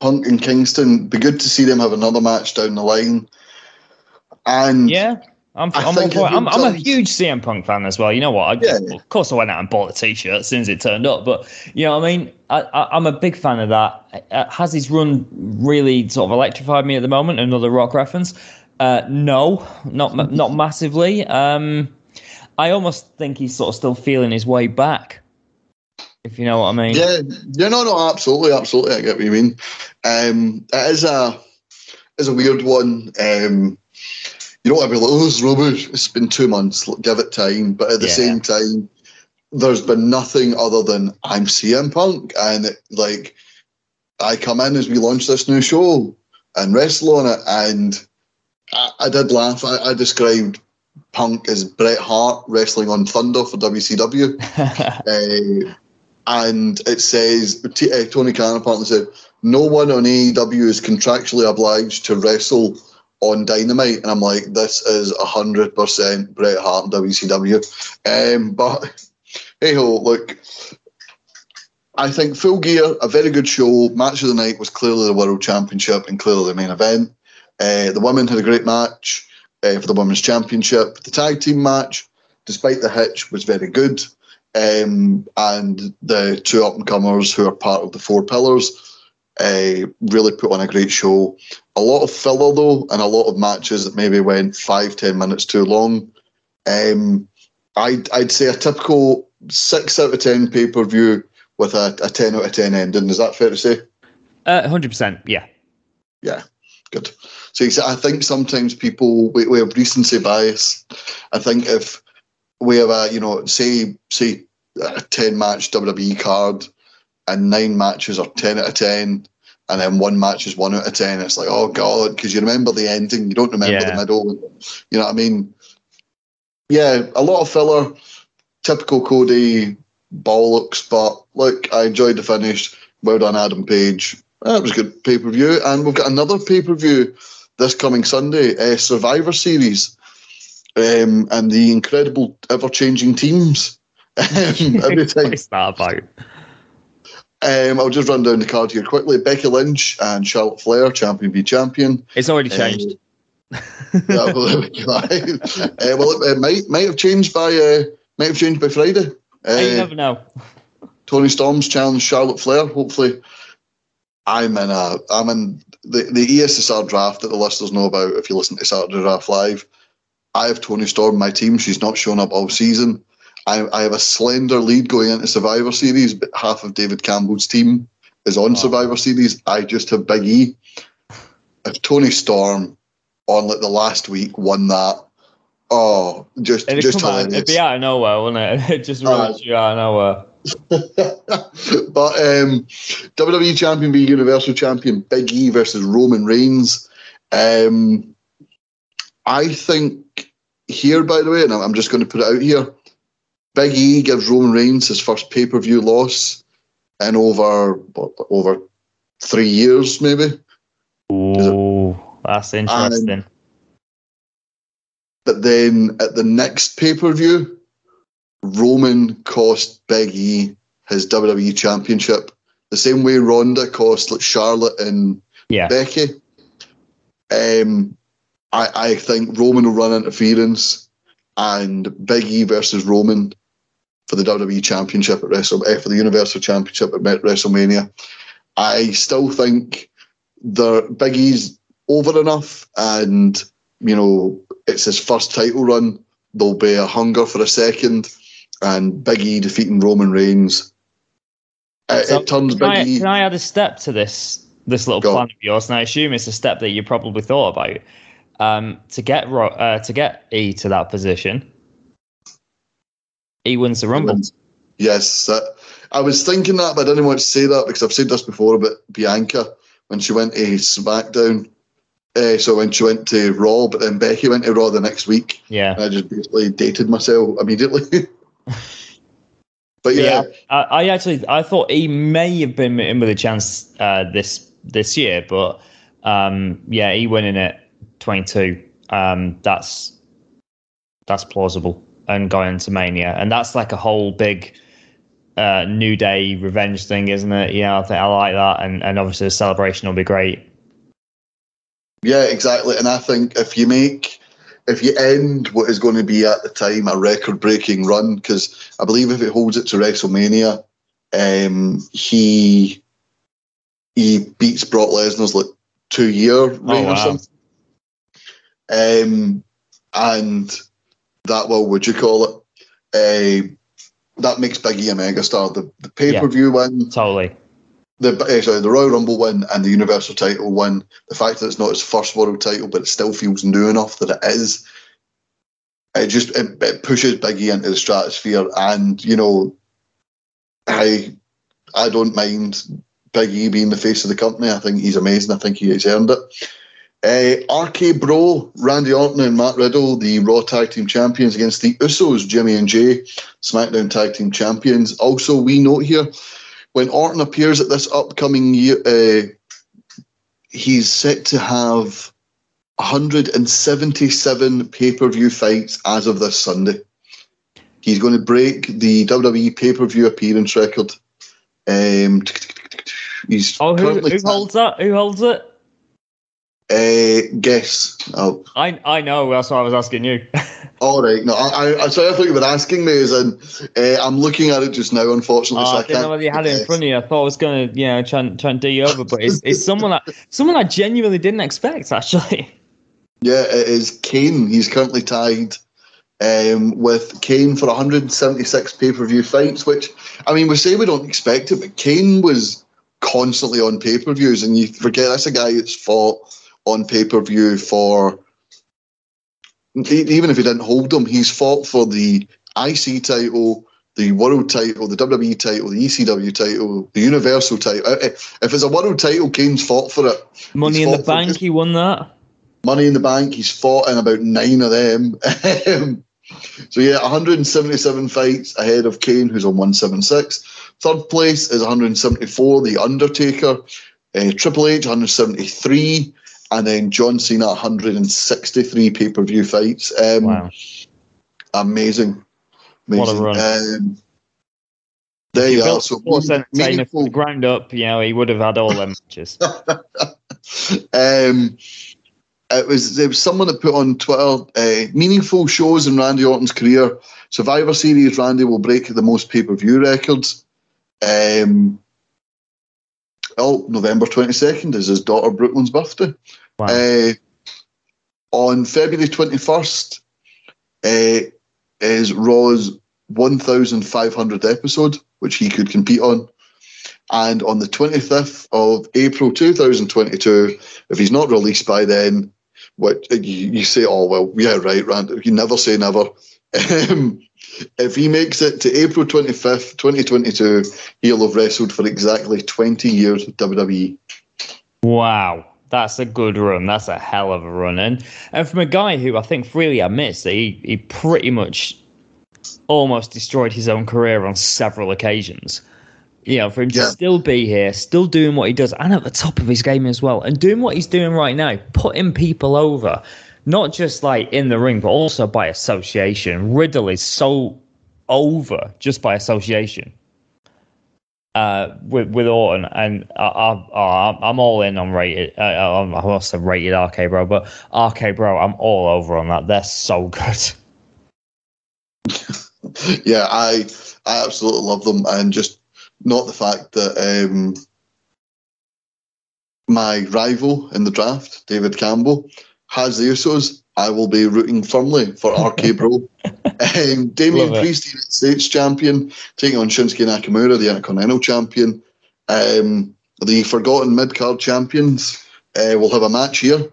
Punk and Kingston. Be good to see them have another match down the line. And Yeah, I'm, I I'm, think all for it. it I'm, I'm a huge CM Punk fan as well. You know what? I, Yeah. Of course, I went out and bought the T-shirt as soon as it turned up. But you know, what I mean, I, I'm a big fan of that. Uh, has his run really sort of electrified me at the moment? Another rock reference? Uh, no, not not massively. Um, I almost think he's sort of still feeling his way back. If you know what I mean. Yeah, yeah, no, no, absolutely, absolutely. I get what you mean. Um, it is a is a weird one. Um, you don't want to be like, oh, it's rubbish. It's been two months. Give it time. But at the Yeah. same time, there's been nothing other than I'm CM Punk, and it, like I come in as we launch this new show and wrestle on it, and I, I did laugh. I, I described Punk as Bret Hart wrestling on Thunder for WCW. Uh, and it says T- uh, Tony Khan apparently said no one on AEW is contractually obliged to wrestle on Dynamite, and I'm like, this is hundred percent Bret Hart and WCW. Um, but hey ho, look, I think Full Gear, a very good show. Match of the night was clearly the World Championship and clearly the main event. Uh, the women had a great match uh, for the Women's Championship. The tag team match, despite the hitch, was very good. Um, and the two up and comers who are part of the Four Pillars uh, really put on a great show. A lot of filler though, and a lot of matches that maybe went five ten minutes too long. Um, I'd I'd say a typical six out of ten pay per view with a, a ten out of ten ending. Is that fair to say? Uh, 100%, yeah. Yeah, good. So I think sometimes people we, we have recency bias. I think if we have a you know say say a ten match WWE card and nine matches are ten out of ten, and then one match is one out of ten, it's like oh god, because you remember the ending, you don't remember Yeah. the middle. You know what I mean? Yeah, a lot of filler, typical Cody bollocks, but look, I enjoyed the finish. Well done, Adam Page. That was a good pay per view, and we've got another pay per view this coming Sunday, uh, Survivor Series, um, and the incredible ever changing teams. Um, every time. What's that about? Um, I'll just run down the card here quickly. Becky Lynch and Charlotte Flair, champion v champion. It's already Uh, changed. Yeah, well, there we go. uh, well, it, might might have changed by uh, might have changed by Friday. Uh, you never know. Toni Storm's challenge Charlotte Flair. Hopefully, I'm in a I'm in the the ESSR draft that the listeners know about. If you listen to Saturday Draft Live, I have Toni Storm my team. She's not shown up all season. I, I have a slender lead going into Survivor Series, but half of David Campbell's team is on Survivor Series. I just have Big E. If Toni Storm on like the last week won that, oh, just It'd, just out, it'd be out of nowhere, wouldn't it? It just Uh, you out of nowhere. but um, WWE Champion v Universal Champion Big E versus Roman Reigns. Um, I think here, by the way, and I'm just going to put it out here, Big E gives Roman Reigns his first pay per view loss in over what, over three years, maybe. Oh, that's interesting. But then at the next pay per view, Roman cost Big E his WWE Championship the same way Ronda cost like Charlotte and yeah. Becky. Um, I, I think Roman will run interference and Big E versus Roman for the WWE Championship at Wrestle eh, for the Universal Championship at WrestleMania. I still think the Big E's over enough, and you know it's his first title run. There'll be a hunger for a second, and Big E defeating Roman Reigns. It, So it turns can, I, can I add a step to this this little Go. plan of yours? And I assume it's a step that you probably thought about. Um, to get uh, to get E to that position, E wins the Rumble. Yes, I was thinking that, but I didn't want to say that because I've said this before about Bianca when she went to SmackDown. Uh, so when she went to Raw, but then Becky went to Raw the next week, Yeah. and I just basically dated myself immediately. but yeah, Yeah, I, I actually I thought he may have been in with a chance uh, this this year, but um, yeah, he winning at twenty two. Um, that's that's plausible and going to Mania, and that's like a whole big uh, New Day revenge thing, isn't it? Yeah, I think I like that, and and obviously the celebration will be great. yeah, exactly. And I think if you make, if you end what is going to be at the time a record-breaking run, because I believe if it holds it to WrestleMania, um, he he beats Brock Lesnar's like two-year reign or wow. something. Um, and that will, would you call it? Uh, that makes Big E a megastar. The, the pay per view win Totally. the eh, sorry, the Royal Rumble win and the Universal title win, the fact that it's not his first world title, but it still feels new enough that it is, it just it, it pushes Biggie into the stratosphere. And you know, I I don't mind Biggie being the face of the company. I think he's amazing. I think he has earned it. Uh, RK Bro, Randy Orton and Matt Riddle, the Raw Tag Team Champions against the Usos, Jimmy and Jay, SmackDown Tag Team Champions. Also, we note here when Orton appears at this upcoming year, uh, he's set to have 177 pay per view fights as of this Sunday. He's going to break the WWE pay per view appearance record. Um, he's Oh, who, who holds that? Who holds it? Uh, guess. Oh, I I know. That's why I was asking you. all right. No, I, I, sorry, I thought you were asking me. As in, uh, I'm looking at it just now. Unfortunately, Oh, so I I didn't can't. know whether you had it in front of you. I thought I was going to, you know, try and, try and do you over, but it's, it's someone that someone I genuinely didn't expect, actually. Yeah, it is Kane. He's currently tied um, with Kane for 176 pay per view fights, which, I mean, we say we don't expect it, but Kane was constantly on pay per views, and you forget that's a guy that's fought on pay per view for. Even if he didn't hold them, he's fought for the IC title, the world title, the WWE title, the ECW title, the Universal title. Uh, If it's a world title, Kane's fought for it. Money He's in the bank, he won that. Money in the Bank. He's fought in about nine of them. So yeah, 177 fights ahead of Kane, who's on 176. Third place is 174. The Undertaker, uh, Triple H 173, and then John Cena 163 pay per view fights. Um, Wow. Amazing, What a amazing. run. Um, there you are. Built So meaningful. the ground up, you know, he would have had all them matches. um, it was there was someone that put on Twitter uh, meaningful shows in Randy Orton's career. Survivor Series, Randy will break the most pay per view records. Um, oh, November twenty second is his daughter Brooklyn's birthday. Wow. Uh, on February twenty first uh, is Raw's one thousand five hundredth episode, which he could compete on. And on the 25th of April 2022, if he's not released by then, what you, you say, oh, well, yeah, right, Rand, you never say never. Um, if he makes it to April 25th, 2022, he'll have wrestled for exactly 20 years with WWE. Wow. That's a good run. That's a hell of a run. And, and from a guy who I think freely admits that he, he pretty much almost destroyed his own career on several occasions. You know, for him to Yeah. still be here, still doing what he does, and at the top of his game as well, and doing what he's doing right now, putting people over, not just like in the ring, but also by association. Riddle is so over just by association uh, with with Orton, and I, I'm all in on rated. Uh, I'm- also rated RK Bro, but RK Bro, I'm all over on that. They're so good. yeah, I I absolutely love them, and just not the fact that um, my rival in the draft, David Campbell, has the Usos. I will be rooting firmly for RK Bro. um, Damian Love it. Priest, United States champion, taking on Shinsuke Nakamura, the Intercontinental champion. Um, the Forgotten Mid Card champions uh, will have a match here.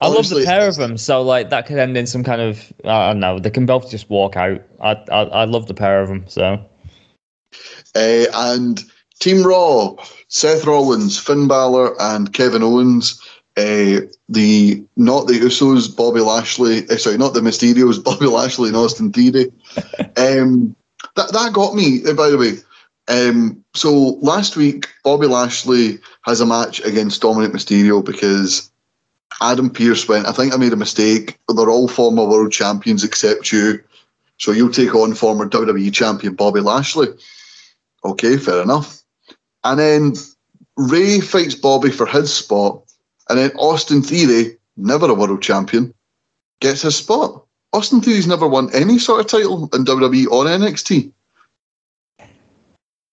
I love Honestly, the pair of them. So like that could end in some kind of I don't know. They can both just walk out. I I, I love the pair of them. So Uh, and Team Raw, Seth Rollins, Finn Balor, and Kevin Owens. Uh, the not the Usos, Bobby Lashley. Uh, sorry, not the Mysterios, Bobby Lashley and Austin Theory. um, that that got me. uh, by the way, um, so last week Bobby Lashley has a match against Dominic Mysterio because Adam Pearce went. I think I made a mistake. They're all former world champions except you. So you'll take on former WWE champion Bobby Lashley. Okay, fair enough. And then Ray fights Bobby for his spot, and then Austin Theory, never a world champion, gets his spot. Austin Theory's never won any sort of title in WWE or NXT.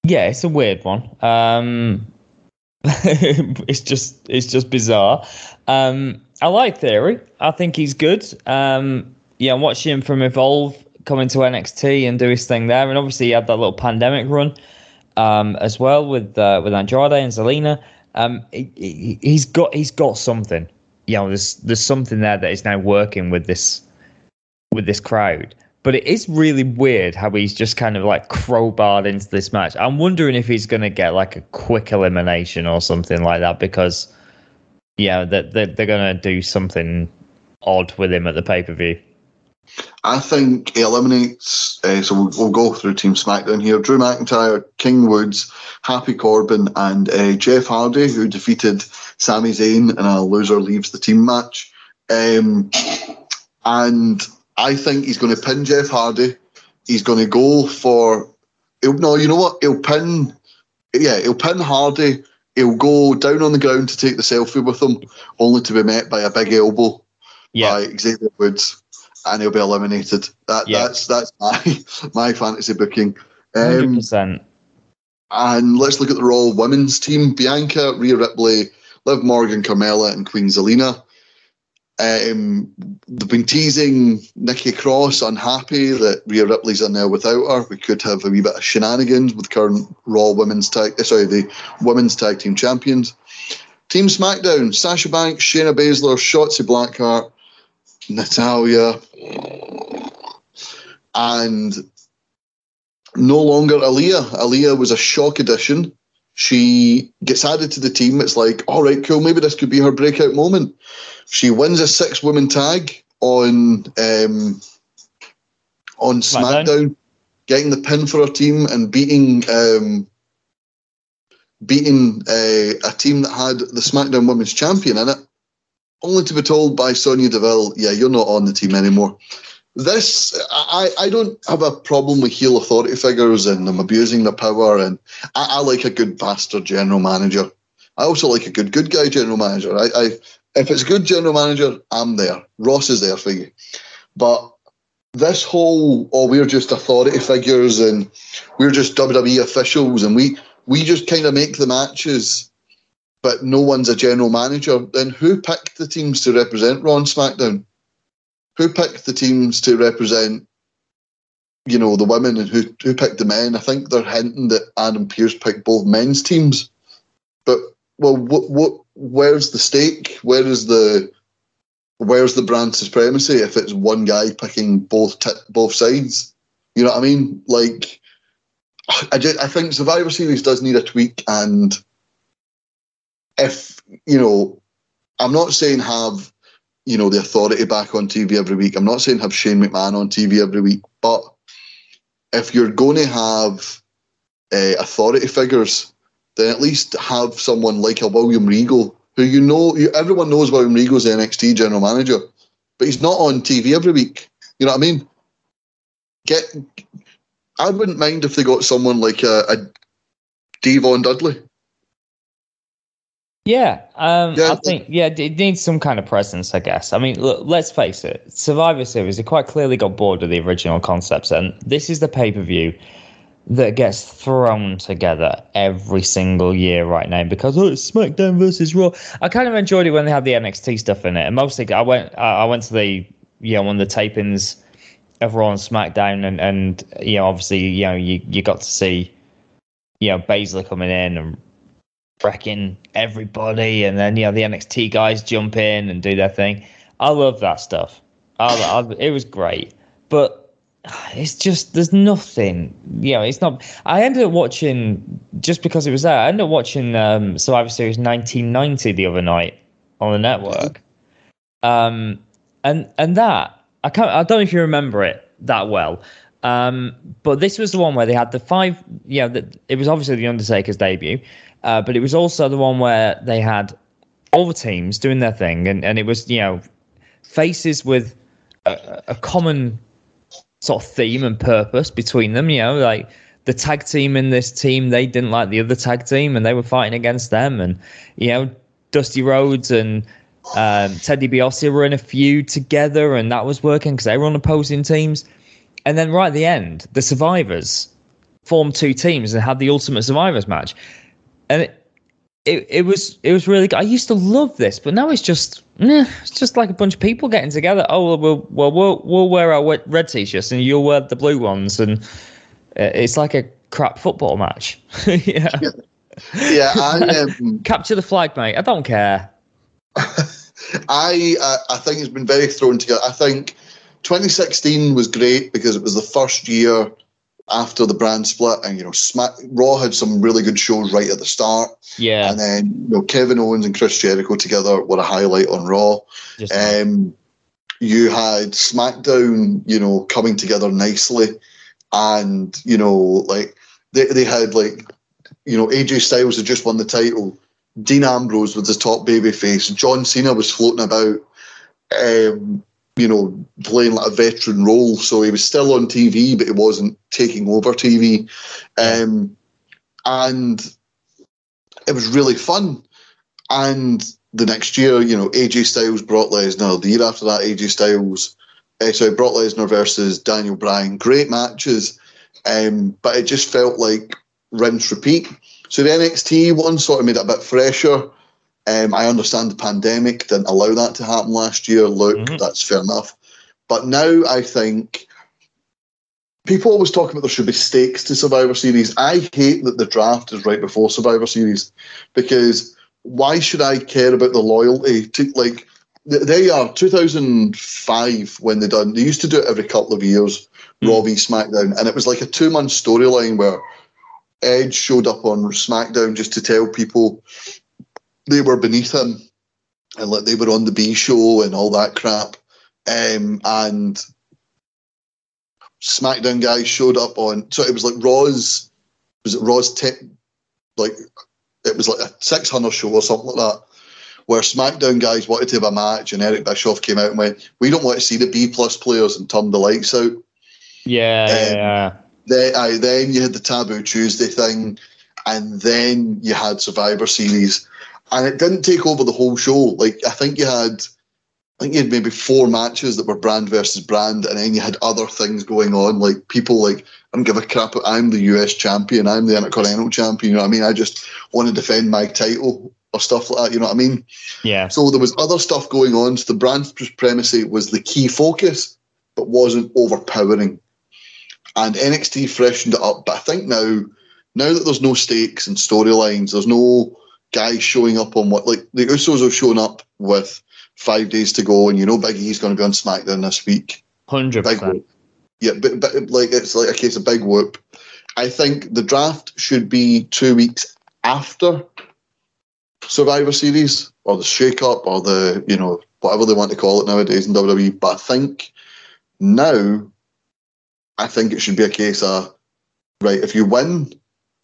yeah, it's a weird one. Um, it's just it's just bizarre. Um, I like Theory. I think he's good. Um, yeah, I'm watching him from Evolve coming to NXT and do his thing there, and obviously he had that little pandemic run. um, as well with uh, with Andrade and Zelina. Um, he, he's got he's got something. You know, there's there's something there that is now working with this with this crowd. But it is really weird how he's just kind of like crowbarred into this match. I'm wondering if he's going to get like a quick elimination or something like that because, yeah, that they're, they're going to do something odd with him at the pay per view. I think he eliminates. Uh, so we'll, we'll, go through Team SmackDown here: Drew McIntyre, King Woods, Happy Corbin, and uh, Jeff Hardy, who defeated Sami Zayn in a loser leaves the team match. Um, and I think he's going to pin Jeff Hardy. He's going to go for. no, you know what? He'll pin. Yeah, he'll pin Hardy. He'll go down on the ground to take the selfie with him, only to be met by a big elbow yeah. by Xavier Woods, and he'll be eliminated. That yeah. that's that's my my fantasy booking. Um, 100%. And let's look at the Raw women's team: Bianca, Rhea Ripley, Liv Morgan, Carmella, and Queen Zelina. Um, they've been teasing Nikki Cross unhappy that Rhea Ripley's in there without her. We could have a wee bit of shenanigans with current Raw women's tag, uh, sorry, the women's tag team champions. Team SmackDown: Sasha Banks, Shayna Baszler, Shotzi Blackheart, Natalya, and no longer Aliyah. Aliyah was a shock addition. She gets added to the team. It's like, all right, cool. Maybe this could be her breakout moment. She wins a six woman tag on um, on SmackDown, SmackDown, getting the pin for her team and beating um, beating uh, a team that had the SmackDown Women's Champion in it, only to be told by Sonya Deville, "Yeah, you're not on the team anymore." This, I, I don't have a problem with heel authority figures and them abusing their power, and I, I like a good bastard general manager. I also like a good good guy general manager. I, I if it's a good general manager, I'm there. Ross is there for you. But this whole, oh, we're just authority figures and we're just WWE officials and we we just kind of make the matches, but no one's a general manager. Then who picked the teams to represent Raw and SmackDown? Who picked the teams to represent, you know, the women and who who picked the men? I think they're hinting that Adam Pearce picked both men's teams, but well, what what where's the stake? Where is the where's the brand supremacy if it's one guy picking both t- both sides? You know what I mean? Like, I just, I think Survivor Series does need a tweak, and if you know, I'm not saying have you know the authority back on TV every week. I'm not saying have Shane McMahon on TV every week, but if you're going to have uh, authority figures then at least have someone like a William Regal, who you know, you, everyone knows William Regal's NXT general manager, but he's not on TV every week. You know what I mean? Get, I wouldn't mind if they got someone like a, a Devon Dudley. Yeah, um, yeah, I think yeah, it needs some kind of presence, I guess. I mean, look, let's face it, Survivor Series, they quite clearly got bored of the original concepts, and this is the pay per view that gets thrown together every single year right now because oh it's SmackDown versus Raw. I kind of enjoyed it when they had the NXT stuff in it, and mostly I went I went to the you know one of the tapings of Raw and SmackDown, and and you know obviously you know you you got to see you know Baszler coming in and wrecking everybody, and then you know the NXT guys jump in and do their thing. I love that stuff. I, I, it was great, but it's just there's nothing you know it's not i ended up watching just because it was there i ended up watching um survivor series 1990 the other night on the network um and and that i can't i don't know if you remember it that well um but this was the one where they had the five yeah you know, it was obviously the undertaker's debut uh, but it was also the one where they had all the teams doing their thing and and it was you know faces with a, a common sort of theme and purpose between them. You know, like the tag team in this team, they didn't like the other tag team and they were fighting against them. And, you know, Dusty Rhodes and um, Ted DiBiase were in a feud together and that was working because they were on opposing teams. And then right at the end, the survivors formed two teams and had the ultimate survivors match. And it, it, it was it was really good. I used to love this, but now it's just eh, it's just like a bunch of people getting together. Oh well, we'll we'll we'll wear our red t-shirts and you'll wear the blue ones, and uh, it's like a crap football match. yeah. Yeah, I um, Capture the flag, mate. I don't care. I uh, I think it's been very thrown together. I think 2016 was great because it was the first year after the brand split, and you know, Smack Raw had some really good shows right at the start, Yeah. and then you know Kevin Owens and Chris Jericho together were a highlight on Raw. Just- Um, you had SmackDown, you know, coming together nicely, and you know, like they they had like, you know, AJ Styles had just won the title. Dean Ambrose was the top babyface. John Cena was floating about, um, you know, playing like a veteran role. So he was still on TV, but he wasn't taking over TV. Um, and it was really fun. And the next year, you know, AJ Styles, Brock Lesnar. The year after that, AJ Styles, uh, sorry, Brock Lesnar versus Daniel Bryan. Great matches, um, but it just felt like rinse repeat. So the NXT one sort of made it a bit fresher. Um, I understand the pandemic didn't allow that to happen last year. Look, Mhm. that's fair enough. But now I think people always talk about there should be stakes to Survivor Series. I hate that the draft is right before Survivor Series because why should I care about the loyalty to like th- they are 2005 when they done they used to do it every couple of years Raw v SmackDown and it was like a two month storyline where Edge showed up on SmackDown just to tell people they were beneath him and like they were on the B show and all that crap um, and SmackDown guys showed up on so it was like Raw's was it Raw's tip like it was like a 600 show or something like that, where SmackDown guys wanted to have a match, and Eric Bischoff came out and went, "We don't want to see the B plus players," and turned the lights out. Yeah, Um, yeah. Then, aye, then you had the Taboo Tuesday thing, and then you had Survivor Series, and it didn't take over the whole show. Like I think you had, I think you had maybe four matches that were brand versus brand, and then you had other things going on, like people like I don't give a crap. I'm the US champion. I'm the Intercontinental champion. You know what I mean? I just want to defend my title or stuff like that. You know what I mean? Yeah. So there was other stuff going on. So the brand supremacy was the key focus, but wasn't overpowering. And NXT freshened it up. But I think now, now that there's no stakes and storylines, there's no guys showing up on what like the Usos have shown up with five days to go, and you know Big E's going to be on SmackDown this week. Hundred percent. Yeah, but, but like it's like a case of big whoop. I think the draft should be two weeks after Survivor Series or the shake up or the, you know, whatever they want to call it nowadays in WWE. But I think now, I think it should be a case of, right, if you win,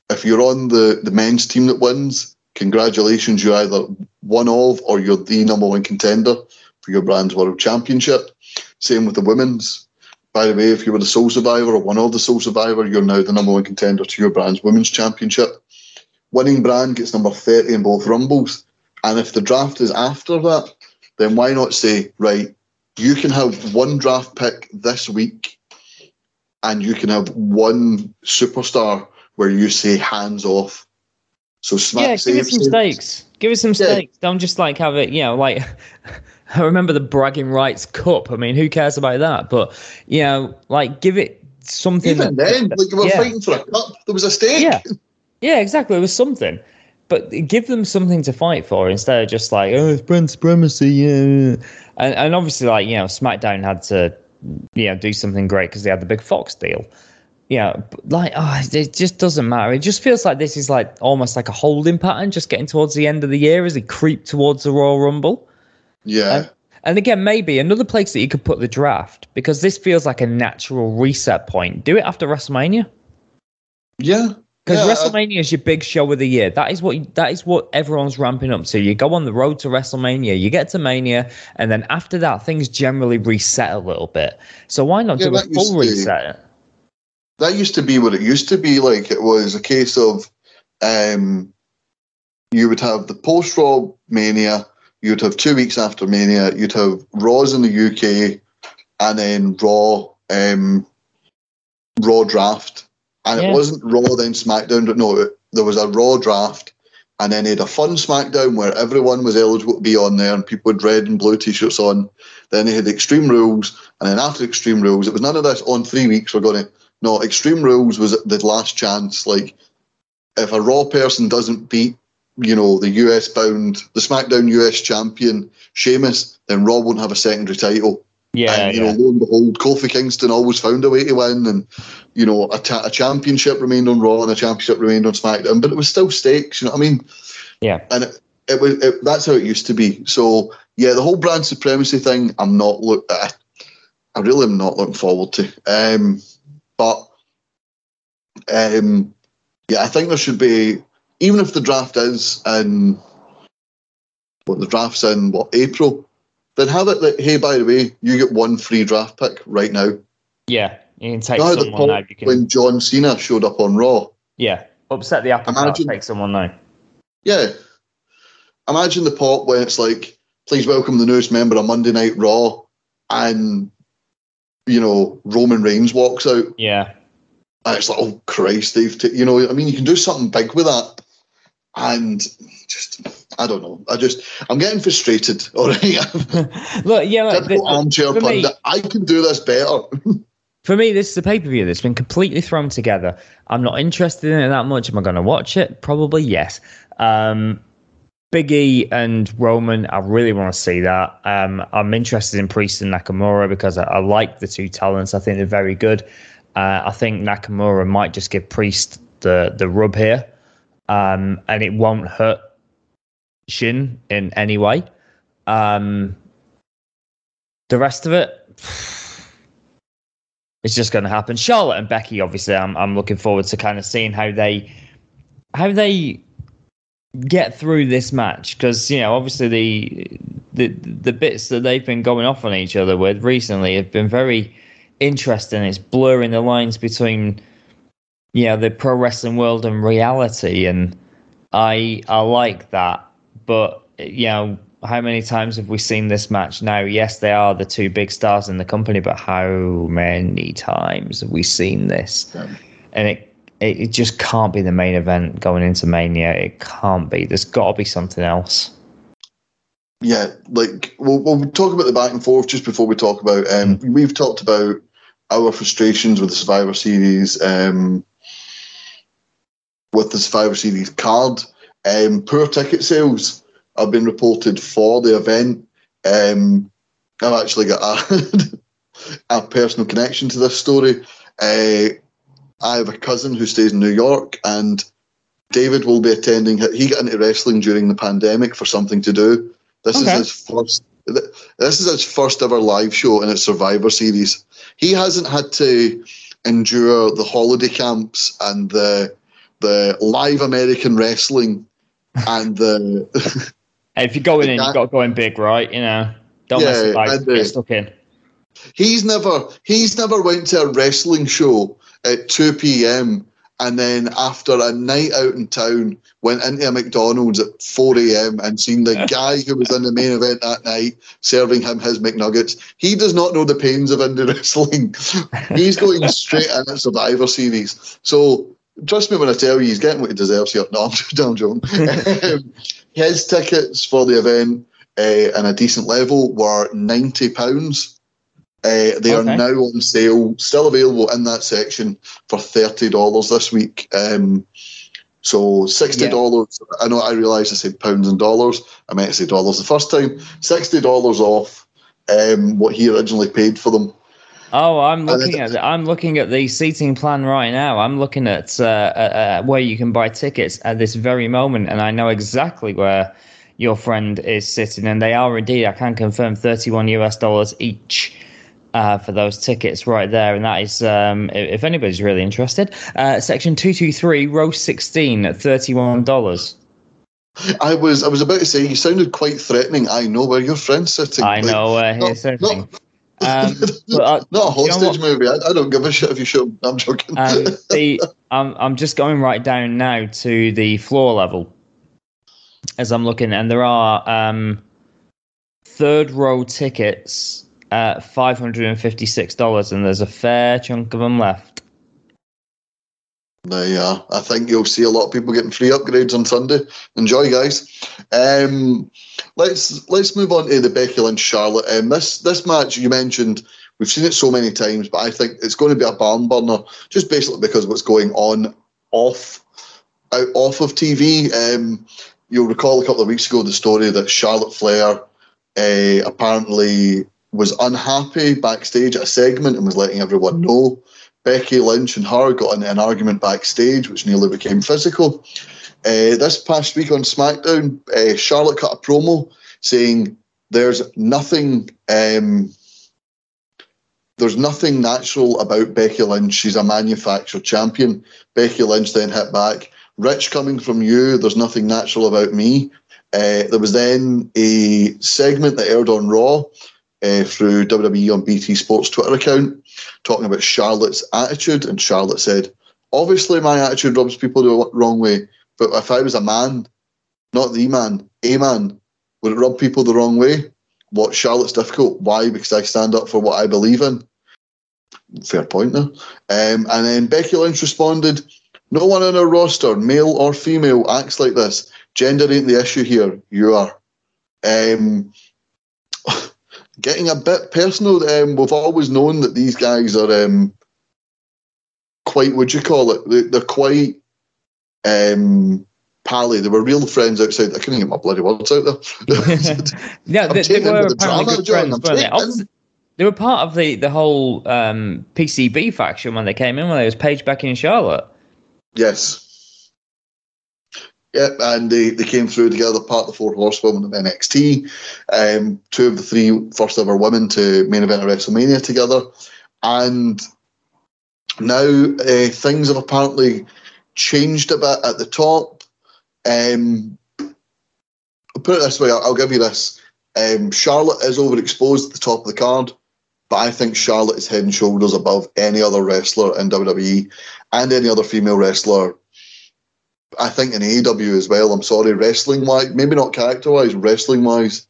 if you're on the, the men's team that wins, congratulations, you're either one of or you're the number one contender for your brand's world championship. Same with the women's. By the way, if you were the sole survivor or one of the sole survivor, you're now the number one contender to your brand's women's championship. Winning brand gets number 30 in both rumbles. And if the draft is after that, then why not say, right, you can have one draft pick this week and you can have one superstar where you say hands off. So Smack Yeah, give it some stakes. Give it some Yeah. stakes. Don't just like have it, you know, like I remember the bragging rights cup. I mean, who cares about that? But you know, like give it something. Even that- then, like we were yeah. fighting for a cup. There was a stake. Yeah. Yeah, exactly. It was something. But give them something to fight for instead of just like, oh, it's brand supremacy. Yeah. And, and obviously, like, you know, SmackDown had to, you know, do something great because they had the big Fox deal. Yeah, like, oh, it just doesn't matter. It just feels like this is like almost like a holding pattern, just getting towards the end of the year as they creep towards the Royal Rumble. Yeah. And, and again, maybe another place that you could put the draft because this feels like a natural reset point. Do it after WrestleMania. yeah. Because Yeah, I- WrestleMania is your big show of the year. That is what that is what everyone's ramping up to. You go on the road to WrestleMania, you get to Mania, and then after that, things generally reset a little bit. So why not Yeah, do a full reset? That used to be what it used to be like. It was a case of um, you would have the post Raw Mania, you'd have two weeks after Mania, you'd have Raws in the UK, and then Raw um, Raw draft, and Yeah. it wasn't Raw then SmackDown. But no, it, there was a Raw draft. And then they had a fun SmackDown where everyone was eligible to be on there and people with red and blue t shirts on. Then they had Extreme Rules. And then after Extreme Rules, it was none of this on three weeks. We're going to No, Extreme Rules was the last chance. Like, if a Raw person doesn't beat, you know, the US bound, the SmackDown US champion Sheamus, then Raw won't have a secondary title. Yeah, and, you yeah. know, lo and behold, Kofi Kingston always found a way to win, and you know, a, ta- a championship remained on Raw and a championship remained on SmackDown, but it was still stakes. You know what I mean? yeah. and it, it was it, that's how it used to be. So yeah, the whole brand supremacy thing, I'm not look. I, I really am not looking forward to. Um, but um, yeah, I think there should be even if the draft is in what the draft's in what April, then have it that hey, by the way, you get one free draft pick right now. Yeah, you can take You know how the someone now. You can, when John Cena showed up on Raw. yeah, upset the apple. Imagine- Take someone now. Yeah. Imagine the pop when it's like, please welcome the newest member of Monday Night Raw, and you know Roman Reigns walks out, Yeah, and it's like, oh Christ, they've, t-, you know, I mean, you can do something big with that, and just, I don't know, I just, I'm getting frustrated. All right, look, yeah, look, the- armchair for me- pundit. I can do this better. For me, this is a pay per view that's been completely thrown together. I'm not interested in it that much. Am I going to watch it? Probably yes. Um, Big E and Roman, I really want to see that. Um, I'm interested in Priest and Nakamura because I, I like the two talents. I think they're very good. Uh, I think Nakamura might just give Priest the the rub here, um, and it won't hurt Shin in any way. Um, the rest of it, it's just going to happen. Charlotte and Becky, obviously, I'm I'm looking forward to kind of seeing how they how they get through this match because you know obviously the the the bits that they've been going off on each other with recently have been very interesting. It's blurring the lines between you know the pro wrestling world and reality, and I I like that. But you know how many times have we seen this match now? Yes, they are the two big stars in the company, but how many times have we seen this? And it it, it just can't be the main event going into Mania. It can't be. There's got to be something else. Yeah, like we'll, we'll talk about the back and forth just before we talk about. Um, We've talked about our frustrations with the Survivor Series, um, with the Survivor Series card. Um, poor ticket sales have been reported for the event. Um, I've actually got a, a personal connection to this story. Uh, I have a cousin who stays in New York, and David will be attending. He got into wrestling during the pandemic for something to do. This Okay. is his first. This is his first ever live show in its Survivor Series. He hasn't had to endure the holiday camps and the the live American wrestling and the Hey, if you're going in, you've got to go in big, right? You know, don't mess Yeah, about. and, uh, Get stuck in. he's never he's never went to a wrestling show at 2 p.m. and then after a night out in town went into a McDonald's at 4 a.m. and seen the guy who was in the main event that night serving him his McNuggets. He does not know the pains of indie wrestling. he's going straight in at Survivor Series. So trust me when I tell you he's getting what he deserves here. No, I'm joking. His tickets for the event uh, in a decent level were ninety pounds. Uh, they are now on sale, still available in that section for thirty dollars this week. Um, so sixty dollars. I know I realised I said pounds and dollars. I meant to say dollars the first time. Sixty dollars off um, what he originally paid for them. Oh, I'm looking at I'm looking at the seating plan right now. I'm looking at uh, uh, uh, where you can buy tickets at this very moment, and I know exactly where your friend is sitting, and they are indeed. I can confirm 31 US dollars each. Uh, for those tickets right there, and that is, um, if anybody's really interested, uh, section two two three, row sixteen, at thirty one dollars. I was I was about to say you sounded quite threatening. I know where your friend's sitting. I Like, know uh, here's something. not- Um, but, uh, Not a you know hostage movie. I, I don't give a shit if you show. I'm joking. Um, the I'm I'm just going right down now to the floor level as I'm looking, and there are um, third row tickets at five hundred and there's a fair chunk of them left. There you are. I think you'll see a lot of people getting free upgrades on Sunday. Enjoy, guys. Um, let's let's move on to the Becky Lynch Charlotte. Um, this this match you mentioned We've seen it so many times, but I think it's going to be a barn burner just basically because what's going on off out off of TV. Um, you'll recall a couple of weeks ago the story that Charlotte Flair uh, apparently was unhappy backstage at a segment and was letting everyone know. Becky Lynch and her got into an argument backstage, which nearly became physical. Uh, this past week on SmackDown, uh, Charlotte cut a promo saying there's nothing. Um, there's nothing natural about Becky Lynch. She's a manufactured champion. Becky Lynch then hit back. Rich coming from you, there's nothing natural about me. Uh, there was then a segment that aired on Raw uh, through WWE on BT Sports Twitter account talking about Charlotte's attitude. And Charlotte said, Obviously, my attitude rubs people the wrong way. But if I was a man, not the man, a man, would it rub people the wrong way? What Charlotte's difficult? Why? Because I stand up for what I believe in. Fair point there. Um, and then Becky Lynch responded, No one on our roster, male or female, acts like this. Gender ain't the issue here. You are. Um, getting a bit personal, um, we've always known that these guys are um, quite, would you call it? They're quite um, pally. They were real friends outside. I couldn't get my bloody words out there. yeah, they, they were apparently good friends, they? They were part of the the whole um, PCB faction when they came in. When they was Paige back in Charlotte. Yes. Yep, and they, they came through together, part of the Four Horsewomen of NXT. Um, two of the three first ever women to main event at WrestleMania together. And now uh, things have apparently changed a bit at the top. Um, put it this way, I'll, I'll give you this. Um, Charlotte is overexposed at the top of the card, but I think Charlotte is head and shoulders above any other wrestler in WWE and any other female wrestler. I think in AEW as well. I'm sorry, wrestling wise, maybe not character wise, wrestling wise,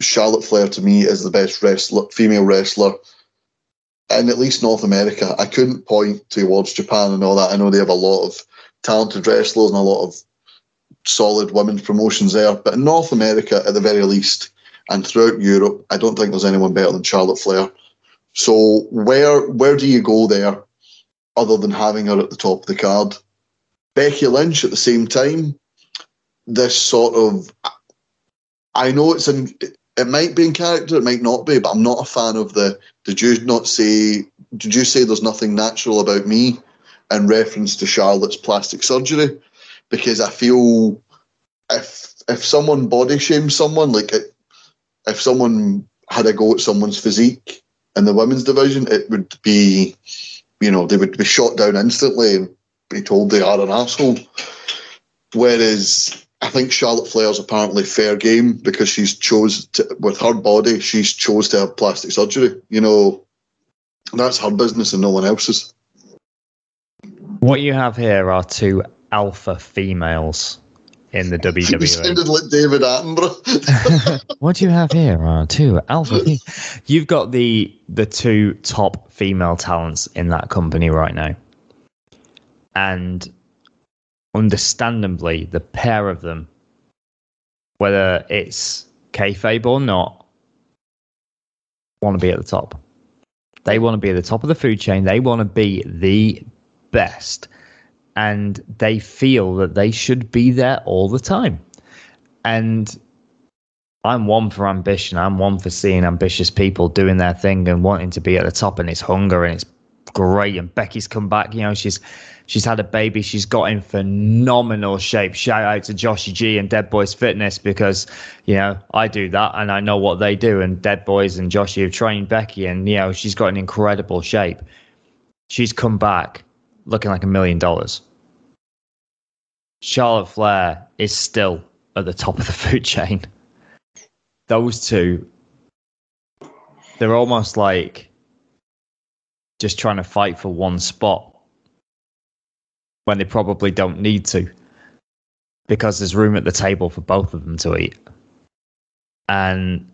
Charlotte Flair to me is the best wrestler, female wrestler in at least North America. I couldn't point towards Japan and all that. I know they have a lot of talented wrestlers and a lot of solid women's promotions there. But in North America, at the very least, and throughout Europe, I don't think there's anyone better than Charlotte Flair. So where where do you go there, other than having her at the top of the card? Becky Lynch at the same time. This sort of, I know it's in. It might be in character, it might not be, but I'm not a fan of the. Did you not say? Did you say there's nothing natural about me? in reference to Charlotte's plastic surgery because I feel if if someone body shames someone, like it, if someone had a go at someone's physique in the women's division, it would be, you know, they would be shot down instantly and be told they are an asshole. Whereas I think Charlotte Flair's apparently fair game because she's chose to, with her body, she's chose to have plastic surgery. You know, that's her business and no one else's. What you have here are two alpha females in the WWE. You sounded like David Attenborough. what do you have here are two alpha. You've got the the two top female talents in that company right now, and understandably, the pair of them, whether it's kayfabe or not, want to be at the top. They want to be at the top of the food chain. They want to be the best and they feel that they should be there all the time. And I'm one for ambition. I'm one for seeing ambitious people doing their thing and wanting to be at the top and it's hunger and it's great. And Becky's come back, you know, she's she's had a baby, she's got in phenomenal shape. Shout out to Joshy G and Dead Boys Fitness because, you know, I do that and I know what they do and Dead Boys and Joshy have trained Becky and you know, she's got an incredible shape. She's come back looking like a million dollars. Charlotte Flair is still at the top of the food chain. Those two, they're almost like just trying to fight for one spot when they probably don't need to because there's room at the table for both of them to eat. And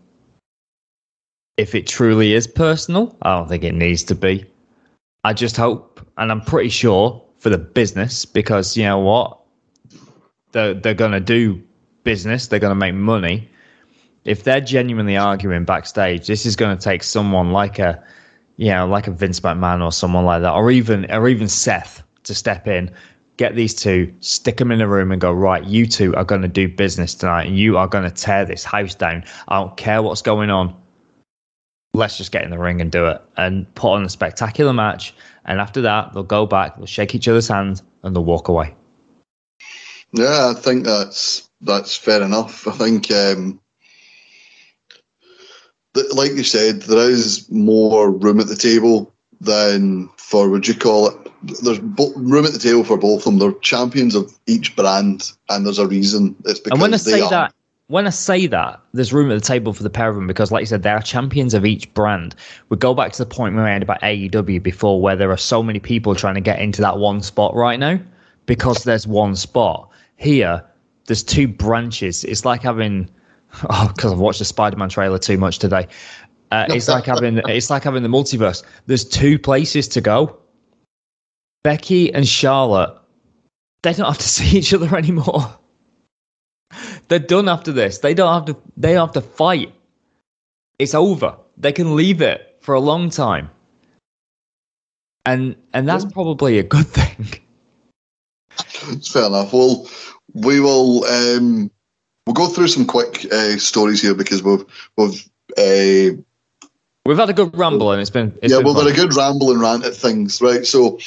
if it truly is personal, I don't think it needs to be. I just hope, and I'm pretty sure for the business, because you know what, they're they're gonna do business, they're gonna make money. If they're genuinely arguing backstage, this is going to take someone like a, you know, like a Vince McMahon or someone like that, or even or even Seth to step in, get these two, stick them in a room, and go right. You two are going to do business tonight, and you are going to tear this house down. I don't care what's going on. Let's just get in the ring and do it, and put on a spectacular match. And after that, they'll go back, they'll shake each other's hands, and they'll walk away. Yeah, I think that's that's fair enough. I think, um, like you said, there is more room at the table than for would you call it? There's room at the table for both of them. They're champions of each brand, and there's a reason. It's because And when I say are. that, when I say that, there's room at the table for the pair of them because, like you said, they are champions of each brand. We go back to the point we made about AEW before, where there are so many people trying to get into that one spot right now because there's one spot. Here, there's two branches. It's like having, oh, because I've watched the Spider-Man trailer too much today. Uh, it's like having it's like having the multiverse. There's two places to go. Becky and Charlotte, they don't have to see each other anymore. They're done after this. They don't have to. They don't have to fight. It's over. They can leave it for a long time, and and that's probably a good thing. It's fair enough. Well, we will um, we'll go through some quick uh, stories here because we've we've uh, We've had a good ramble, and it's been it's yeah been we've fun. had a good ramble and rant at things, right? So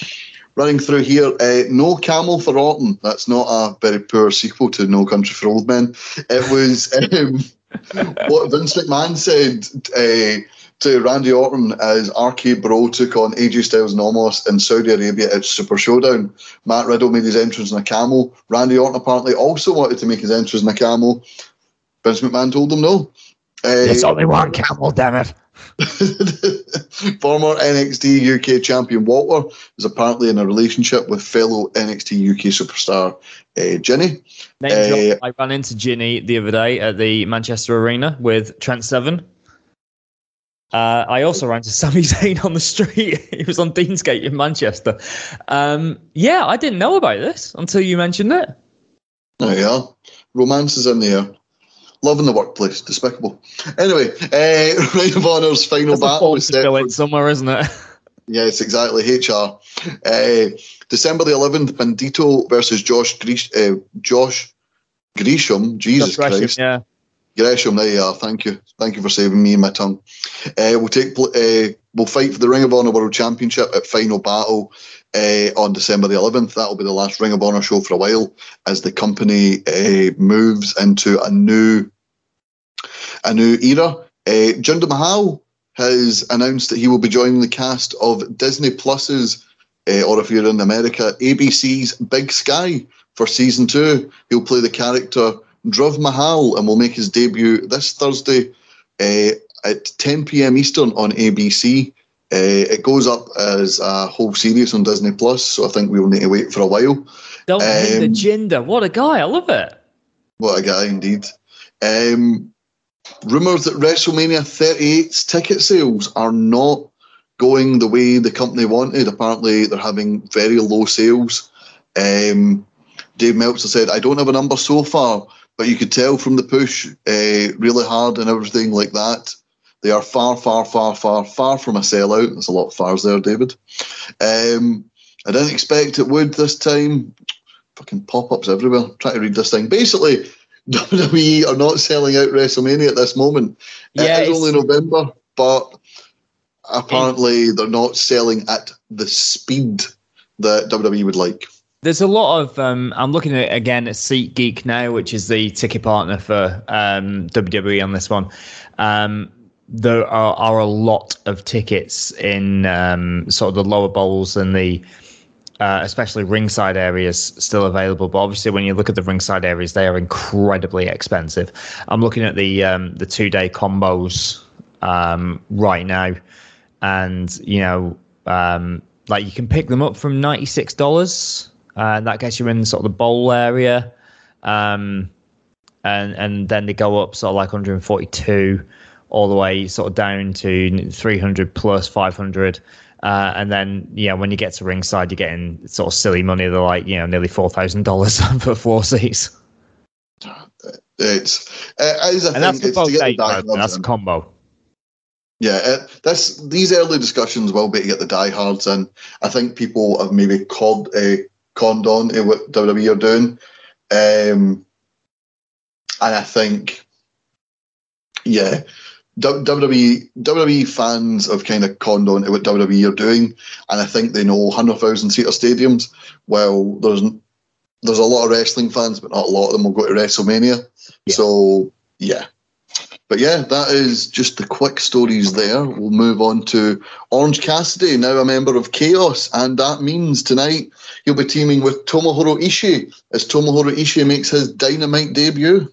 running through here, uh, no camel for Orton. That's not a very poor sequel to No Country for Old Men. It was um, what Vince McMahon said. Uh, to Randy Orton as RK Bro took on AJ Styles and Omos in Saudi Arabia at Super Showdown. Matt Riddle made his entrance in a camel. Randy Orton apparently also wanted to make his entrance in a camel. Vince McMahon told him no. Uh, It's only one camel, damn it. Former NXT UK champion Walter is apparently in a relationship with fellow NXT UK superstar uh, Jinny. Uh, I ran into Jinny the other day at the Manchester Arena with Trent Seven. Uh, I also ran to Sami Zayn on the street. he was on Deansgate in Manchester. Um, yeah, I didn't know about this until you mentioned it. There you are. Romance is in the air. Love in the workplace. Despicable. Anyway, uh, Ring of Honor's final That's battle fault is to set for in somewhere, isn't it? Yes, exactly. HR. Uh, December the 11th, Bandito versus Josh Grish, uh, Josh Gresham. Jesus Josh Gresham, Christ. yeah. Gresham, there you are. Thank you. Thank you for saving me and my tongue. Uh, we'll take. Uh, we'll fight for the Ring of Honor World Championship at Final Battle uh, on December the 11th. That'll be the last Ring of Honor show for a while as the company uh, moves into a new a new era. Uh, Jinder Mahal has announced that he will be joining the cast of Disney Plus's, uh, or if you're in America, ABC's Big Sky for season two. He'll play the character Dhruv Mahal and will make his debut this Thursday uh, at 10 p.m. Eastern on ABC. Uh, it goes up as a whole series on Disney Plus, so I think we will need to wait for a while. Don't hate the Um, Jinder. What a guy. I love it. What a guy, indeed. Um, rumours that WrestleMania 38's ticket sales are not going the way the company wanted. Apparently, they're having very low sales. Um, Dave Meltzer said, I don't have a number so far, but you could tell from the push uh, really hard and everything like that. They are far, far, far, far, far from a sellout. There's a lot of fars there, David. Um, I didn't expect it would this time. Fucking pop ups everywhere. Try to read this thing. Basically, WWE are not selling out WrestleMania at this moment. Yeah, it is it's- only November, but apparently they're not selling at the speed that WWE would like. There's a lot of. Um, I'm looking at again at SeatGeek now, which is the ticket partner for um, WWE on this one. Um, there are, are a lot of tickets in um, sort of the lower bowls and the uh, especially ringside areas still available. But obviously, when you look at the ringside areas, they are incredibly expensive. I'm looking at the um, the two day combos um, right now, and you know, like you can pick them up from ninety six dollars, uh, and that gets you in sort of the bowl area, um, and and then they go up sort of like 142 all the way sort of down to 300 plus 500. Uh, and then, yeah, when you get to ringside, you're getting sort of silly money. They're like, you know, nearly four thousand dollars for four seats, It's uh, as I and that's think for it's to get the days. die though, That's a combo. Yeah, it, this these early discussions will be to get the diehards in. I think people have maybe called uh, conned on to what WWE are doing, um, and I think, yeah, WWE WWE fans have kind of conned on to what WWE are doing, and I think they know hundred thousand seater stadiums. Well, there's there's a lot of wrestling fans, but not a lot of them will go to WrestleMania. Yeah. So yeah, but yeah, that is just the quick stories there. We'll move on to Orange Cassidy, now a member of Chaos, and that means tonight he'll be teaming with Tomohiro Ishii as Tomohiro Ishii makes his Dynamite debut.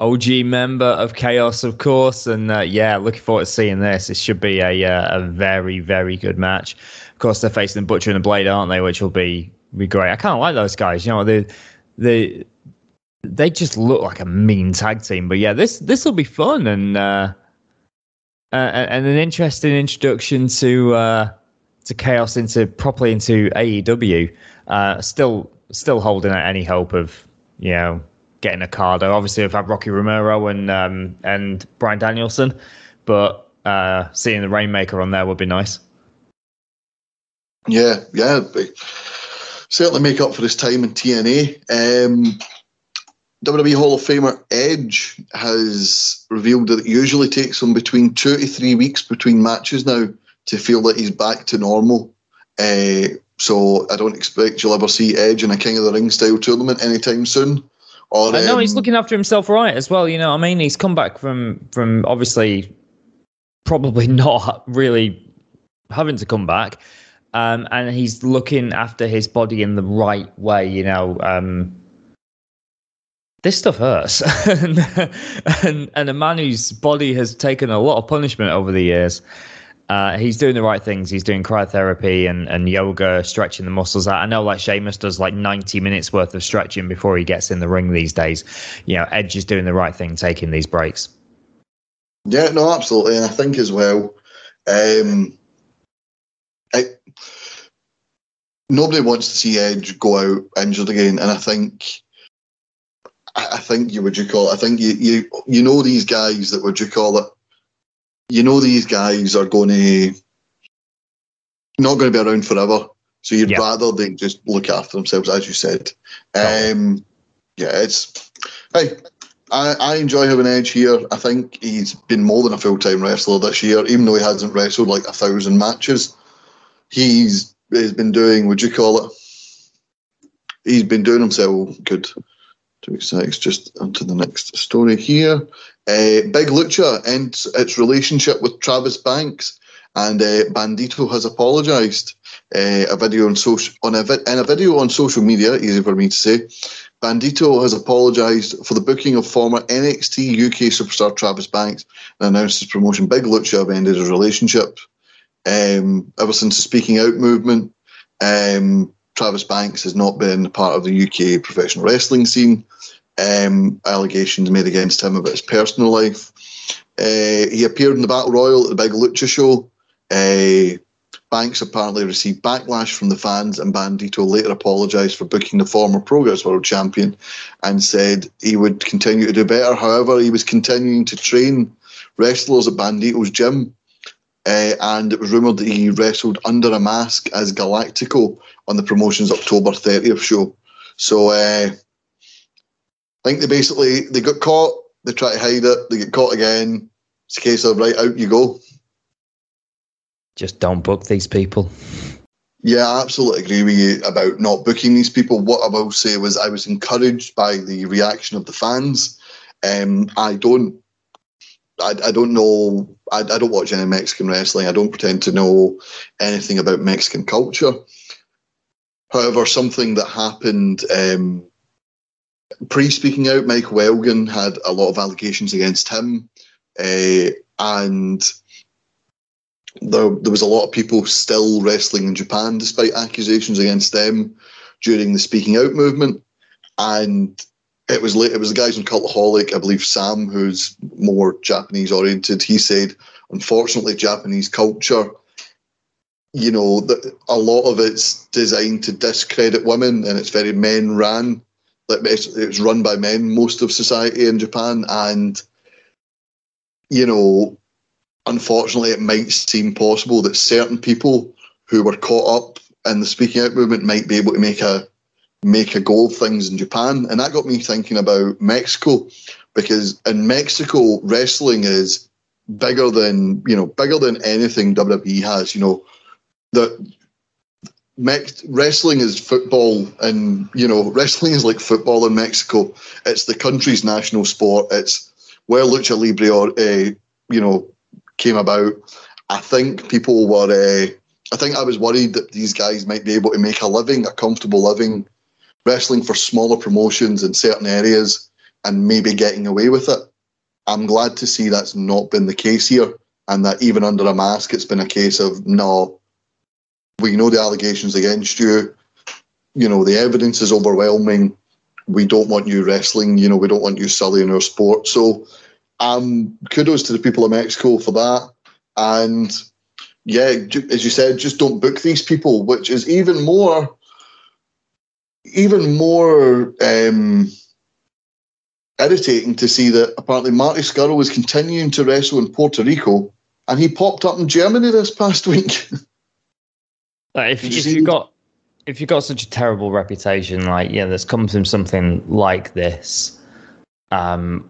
OG member of Chaos, of course, and uh, yeah, looking forward to seeing this. It should be a uh, a very very good match. Of course, they're facing the Butcher and the Blade, aren't they? Which will be be great. I kind of like those guys. You know, they they they just look like a mean tag team. But yeah, this this will be fun and uh, uh, and an interesting introduction to uh, to chaos into properly into AEW. Uh, still still holding out any hope of you know getting a card. Obviously, I've had Rocky Romero and um, and Bryan Danielson, but uh, seeing the Rainmaker on there would be nice. Yeah, yeah, certainly make up for his time in TNA. Um, WWE Hall of Famer Edge has revealed that it usually takes him between two to three weeks between matches now to feel that he's back to normal. Uh, so I don't expect you'll ever see Edge in a King of the Ring style tournament anytime soon. Or, I know um, he's looking after himself right as well. You know, I mean, he's come back from from obviously probably not really having to come back, um, and he's looking after his body in the right way. You know, um, this stuff hurts. and, and, and a man whose body has taken a lot of punishment over the years. Uh, he's doing the right things. He's doing cryotherapy and, and yoga, stretching the muscles out. I know like Sheamus does like 90 minutes worth of stretching before he gets in the ring these days. You know, Edge is doing the right thing, taking these breaks. Yeah, no, absolutely. And I think as well, um, I, nobody wants to see Edge go out injured again. And I think I, think you would you call it. I think you you you know these guys that would you call it. You know these guys are going to not going to be around forever. So you'd yep. rather they just look after themselves, as you said. Um, yeah, it's hey. I, I enjoy having Edge here. I think he's been more than a full time wrestler this year, even though he hasn't wrestled like a thousand matches. He's he's been doing, would you call it? He's been doing himself good two seconds, just onto the next story here. Uh, Big Lucha ends its relationship with Travis Banks, and uh, Bandito has apologised. Uh, a video on social on a in a video on social media, easy for me to say. Bandito has apologised for the booking of former NXT UK superstar Travis Banks and announced his promotion Big Lucha have ended his relationship. Um, ever since the Speaking Out movement, um, Travis Banks has not been part of the UK professional wrestling scene. Um, allegations made against him about his personal life. Uh, he appeared in the Battle Royal at the Big Lucha show. Uh, Banks apparently received backlash from the fans, and Bandito later apologised for booking the former Progress World Champion and said he would continue to do better. However, he was continuing to train wrestlers at Bandito's gym uh, and it was rumoured that he wrestled under a mask as Galactico on the promotion's October 30th show. So uh, I think they basically they got caught, they try to hide it, they get caught again. It's a case of right out you go. Just don't book these people. Yeah, I absolutely agree with you about not booking these people. What I will say was I was encouraged by the reaction of the fans. Um, I don't I, I don't know. I, I don't watch any Mexican wrestling. I don't pretend to know anything about Mexican culture. However, something that happened um, pre speaking out, Mike Elgin had a lot of allegations against him, uh, and there, there was a lot of people still wrestling in Japan despite accusations against them during the speaking out movement. And it was late, it was the guys in Cultaholic, I believe Sam, who's more Japanese oriented. He said, unfortunately, Japanese culture, you know, that a lot of it's designed to discredit women, and it's very men ran. Like it's run by men most of society in Japan, and you know, unfortunately, it might seem possible that certain people who were caught up in the speaking out movement might be able to make a make a go of things in Japan, and that got me thinking about Mexico because in Mexico, wrestling is bigger than you know bigger than anything WWE has. You know, Mex- wrestling is football, and you know wrestling is like football in Mexico. It's the country's national sport. It's where lucha libre, or uh, you know, came about. I think people were. Uh, I think I was worried that these guys might be able to make a living, a comfortable living, wrestling for smaller promotions in certain areas, and maybe getting away with it. I'm glad to see that's not been the case here, and that even under a mask, it's been a case of no, we know the allegations against you. You know, the evidence is overwhelming. We don't want you wrestling. You know, we don't want you sullying our sport. So, um, kudos to the people of Mexico for that. And yeah, as you said, just don't book these people, which is even more, even more um, irritating to see that apparently Marty Scurll was continuing to wrestle in Puerto Rico, and he popped up in Germany this past week. Like if, if you got if you got such a terrible reputation, like yeah, that's come from something like this, um,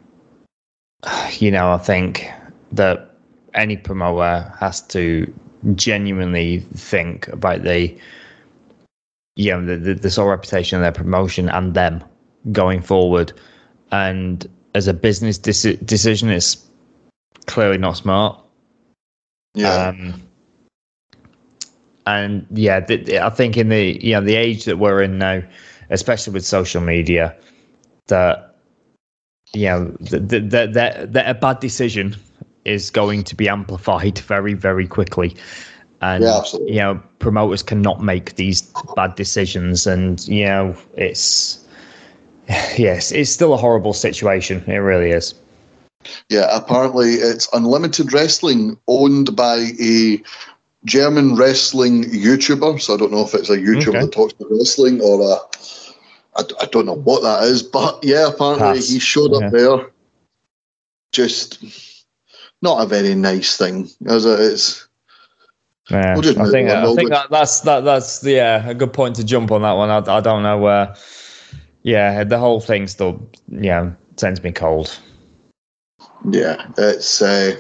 you know, I think that any promoter has to genuinely think about the you know the, the, the sort of reputation of their promotion and them going forward. And as a business deci- decision it's clearly not smart. Yeah. Um, and yeah, th- I think in the you know the age that we're in now, especially with social media, that you know that that that that a bad decision is going to be amplified very very quickly, and Yeah, you know promoters cannot make these bad decisions, and you know it's yes, it's still a horrible situation. It really is. Yeah, apparently it's Unlimited Wrestling, owned by a German wrestling YouTuber. So I don't know if it's a YouTuber Okay. that talks about wrestling or a. I, I don't know what that is, but yeah, apparently Pass. he showed Yeah. up there. Just not a very nice thing, as it is. Yeah, We'll I think I think that, that's that that's yeah a good point to jump on that one. I, I don't know where. Yeah, the whole thing still yeah sends me cold. Yeah, it's. Uh,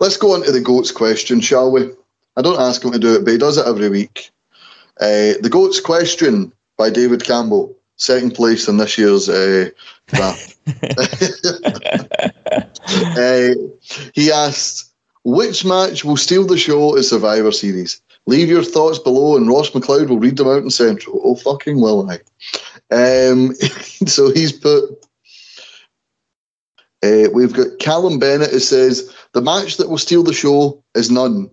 let's go on to the goats question, shall we? I don't ask him to do it, but he does it every week. Uh, the goats question by David Campbell, second place in this year's uh, draft. uh, he asked, "Which match will steal the show at Survivor Series?" Leave your thoughts below, and Ross McLeod will read them out in Central. Oh, fucking will I? Um, so he's put uh, we've got Callum Bennett who says the match that will steal the show is none.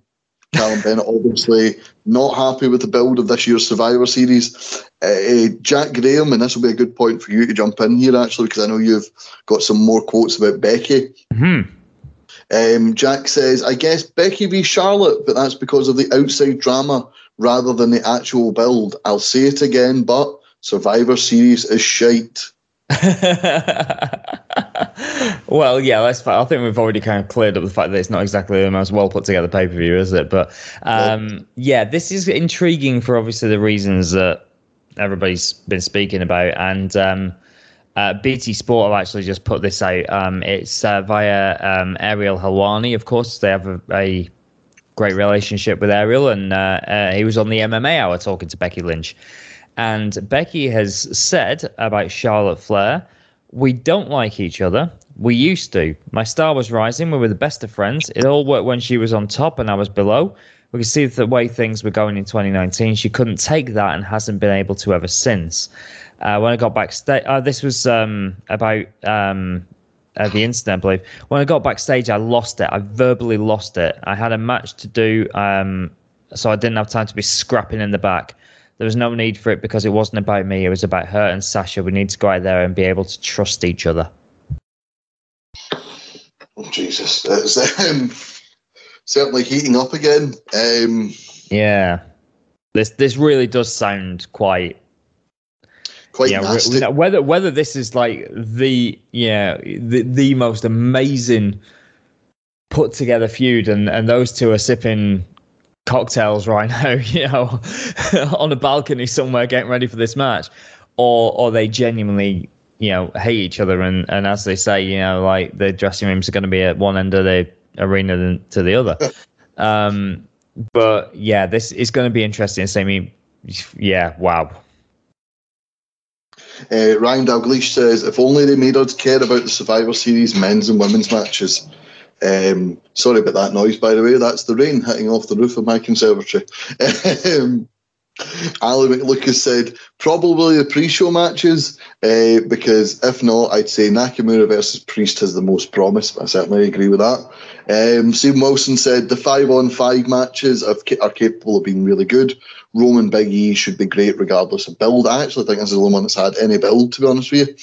Callum Bennett obviously not happy with the build of this year's Survivor Series. Uh, Jack Graham, and this will be a good point for you to jump in here actually, because I know you've got some more quotes about Becky. Hmm. Um, Jack says, I guess Becky v Charlotte, but that's because of the outside drama rather than the actual build. I'll say it again, but Survivor Series is shite. well, yeah, that's fine. I think we've already kind of cleared up the fact that it's not exactly the most well put together pay per view, is it? But um, yeah, this is intriguing for obviously the reasons that everybody's been speaking about. And um, uh, BT Sport have actually just put this out. Um, it's uh, via um, Ariel Helwani, of course. They have a, a great relationship with Ariel, and uh, uh, he was on the MMA Hour talking to Becky Lynch. And Becky has said about Charlotte Flair, we don't like each other. We used to. My star was rising. We were the best of friends. It all worked when she was on top and I was below. We could see the way things were going in 2019. She couldn't take that and hasn't been able to ever since. Uh, when I got backstage, uh, this was um, about um, uh, the incident, I believe. When I got backstage, I lost it. I verbally lost it. I had a match to do, um, so I didn't have time to be scrapping in the back. There was no need for it because it wasn't about me. It was about her and Sasha. We need to go out there and be able to trust each other. Oh, Jesus. It's um, certainly heating up again. Um, Yeah, this this really does sound quite quite yeah. nasty. Whether whether this is like the yeah the the most amazing put together feud, and and those two are sipping cocktails right now, you know, on a balcony somewhere getting ready for this match, or or they genuinely you know hate each other, and and as they say, you know, like the dressing rooms are going to be at one end of the arena than to the other. um, but yeah, this is going to be interesting. So, I mean, yeah, wow. Uh, Ryan Dalgleish says, if only they made us care about the Survivor Series men's and women's matches. Um, sorry about that noise, by the way. That's the rain hitting off the roof of my conservatory. um, Ali McLucas said, probably the pre show matches, uh, because if not, I'd say Nakamura versus Priest has the most promise. I certainly agree with that. Um, Stephen Wilson said, the five on five matches are capable of being really good. Roman Big E should be great regardless of build. I actually think this is the only one that's had any build, to be honest with you.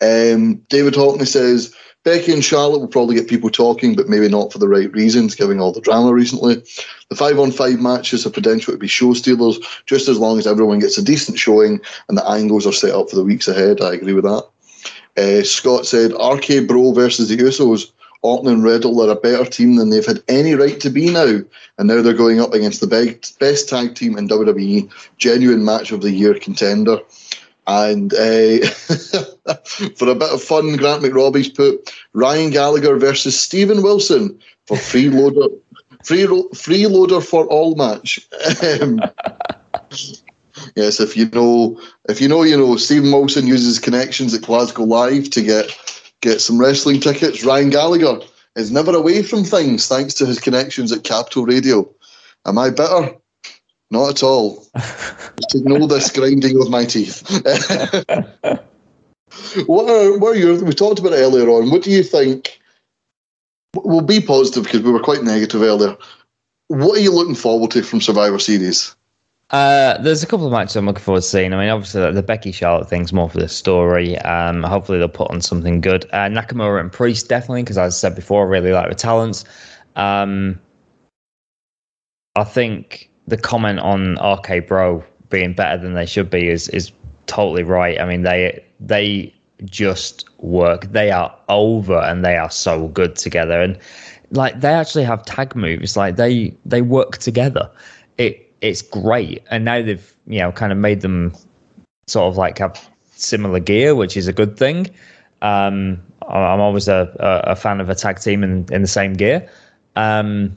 Um, David Hockney says, Becky and Charlotte will probably get people talking, but maybe not for the right reasons, given all the drama recently. The five on five matches have potential to be show stealers, just as long as everyone gets a decent showing and the angles are set up for the weeks ahead. I agree with that. Uh, Scott said, RK Bro versus the Usos. Orton and Riddle are a better team than they've had any right to be now, and now they're going up against the best tag team in WWE, genuine match of the year contender. And uh, for a bit of fun, Grant McRobbie's put Ryan Gallagher versus Stephen Wilson for freeloader, free freeloader for all match. Um, yes, if you know, if you know, you know, Stephen Wilson uses connections at Glasgow Live to get get some wrestling tickets. Ryan Gallagher is never away from things thanks to his connections at Capital Radio. Am I better? Not at all. Just ignore this grinding of my teeth. what are what are your? We talked about earlier on. What do you think? We'll be positive because we were quite negative earlier. What are you looking forward to from Survivor Series? Uh, there's a couple of matches I'm looking forward to seeing. I mean, obviously the Becky Charlotte thing's more for the story. Um, hopefully they'll put on something good. Uh, Nakamura and Priest definitely, because as I said before, I really like the talents. Um, I think the comment on RK Bro being better than they should be is is totally right. I mean, they they just work. They are over and they are so good together. And like they actually have tag moves. Like they they work together. It it's great. And now they've you know kind of made them sort of like have similar gear, which is a good thing. Um, I'm always a, a, fan of a tag team in, in the same gear. Um,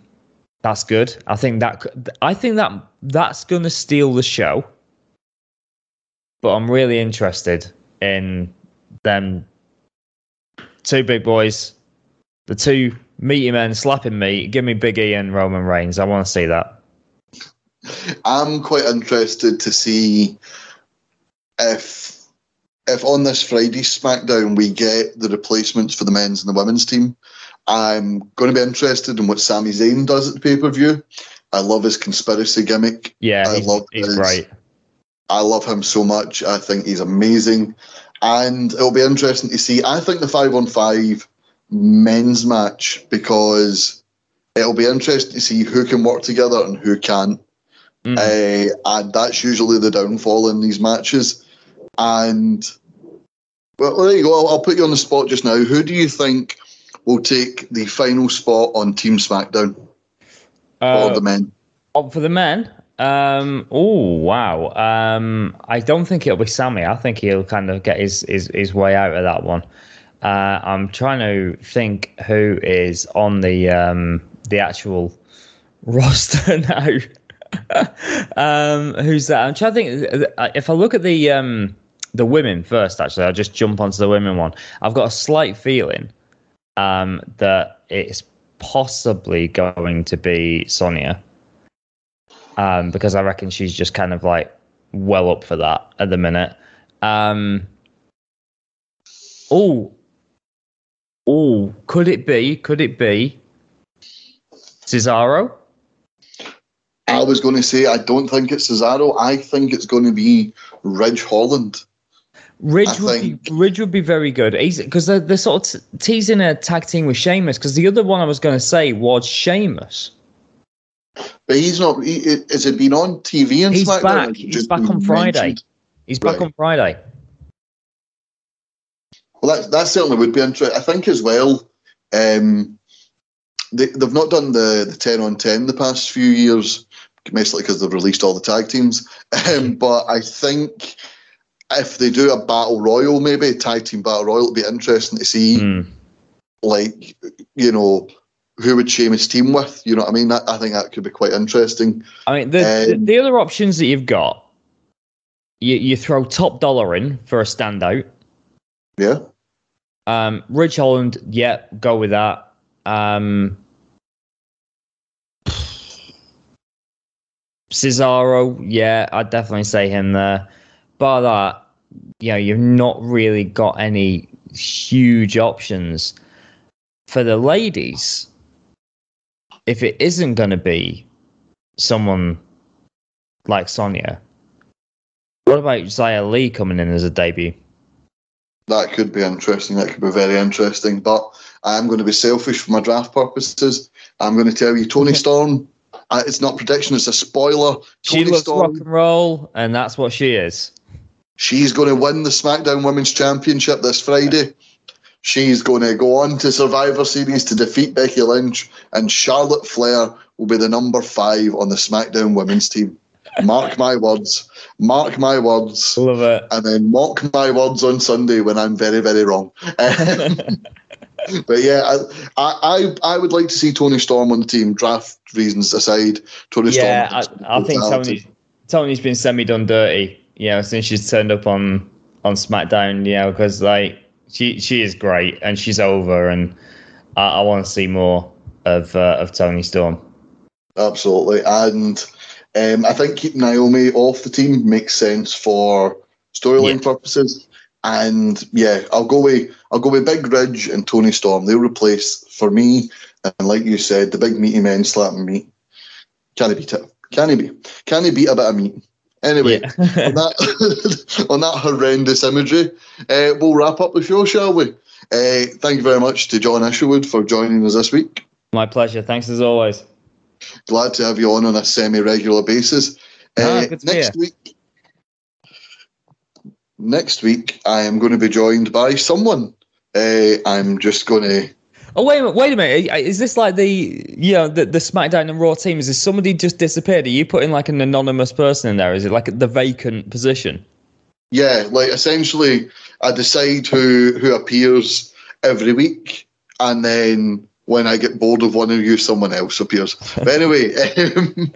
that's good. I think that I think that that's going to steal the show. But I'm really interested in them two big boys, the two meaty men slapping me. Give me Big E and Roman Reigns. I want to see that. I'm quite interested to see if if on this Friday SmackDown we get the replacements for the men's and the women's team. I'm going to be interested in what Sami Zayn does at the pay per view. I love his conspiracy gimmick. Yeah, I he's, love he's his, great. I love him so much. I think he's amazing. And it'll be interesting to see. I think the five on five men's match because it'll be interesting to see who can work together and who can't. Mm. Uh, and that's usually the downfall in these matches. And well, there you go. I'll, I'll put you on the spot just now. Who do you think will take the final spot on Team SmackDown uh, for the men? Oh, for the men? Um, oh wow! Um, I don't think it'll be Sami. I think he'll kind of get his his, his way out of that one. Uh, I'm trying to think who is on the um, the actual roster now. um, who's that? I'm trying to think. If I look at the um, the women first, actually, I'll just jump onto the women one. I've got a slight feeling um, that it's possibly going to be Sonya. Um, because I reckon she's just kind of like well up for that at the minute. Um, oh, oh, could it be? Could it be Cesaro? I was going to say I don't think it's Cesaro. I think it's going to be Ridge Holland. Ridge would be Ridge would be very good. because they're, they're sort of t- teasing a tag team with Sheamus. Because the other one I was going to say was Sheamus. But he's not. He, has it been on TV and He's SmackDown? back. He's back on Friday. Mentioned? He's back right. on Friday. Well, that that certainly would be interesting. I think as well. Um, they, they've not done the, the 10 on 10 the past few years, mostly because they've released all the tag teams. Um, but I think if they do a battle royal, maybe tag team battle royal, it'll be interesting to see, Mm. like, you know, who would Sheamus team with. You know what I mean? That, I think that could be quite interesting. I mean, the, the Um, the other options that you've got, you you throw top dollar in for a standout. Yeah. Um, Ridge Holland, yeah, go with that. Um, Cesaro, yeah, I'd definitely say him there. Bar that, you know, you've not really got any huge options for the ladies. If it isn't going to be someone like Sonya, what about Xia Li coming in as a debut? That could be interesting. That could be very interesting. But I'm going to be selfish for my draft purposes. I'm going to tell you, Toni Storm. Uh, it's not prediction; it's a spoiler. She Toni loves Storm. rock and roll, and that's what she is. She's going to win the SmackDown Women's Championship this Friday. She's going to go on to Survivor Series to defeat Becky Lynch, and Charlotte Flair will be the number five on the SmackDown Women's team. Mark my words. Mark my words. Love it. And then mock my words on Sunday when I'm very, very wrong. but yeah, I, I, I would like to see Toni Storm on the team. Draft reasons aside, Toni Yeah, Storm. I, I think. Toni's Toni's been semi done dirty. You know, since she's turned up on on SmackDown. You know, because like she she is great and she's over, and I, I want to see more of uh, of Toni Storm. Absolutely. And um, I think keeping Naomi off the team makes sense for storyline Yeah. purposes. And yeah, I'll go with I'll go with Big Ridge and Toni Storm. They'll replace for me. And like you said, the big meaty men slapping meat. Can he beat it? Can he be? Can he beat a bit of meat? Anyway, Yeah. on that on that horrendous imagery, uh, we'll wrap up the show, shall we? Uh, thank you very much to John Isherwood for joining us this week. My pleasure. Thanks as always. Glad to have you on on a semi-regular basis. Ah, Uh, good next week, next week I am going to be joined by someone. Uh, I'm just going to. Oh wait a minute! Wait a minute! Is this like the you know the, the SmackDown and Raw team? Is somebody just disappeared? Are you putting like an anonymous person in there? Is it like the vacant position? Yeah, like essentially, I decide who who appears every week, and then when I get bored of one of you, someone else appears. But anyway, um,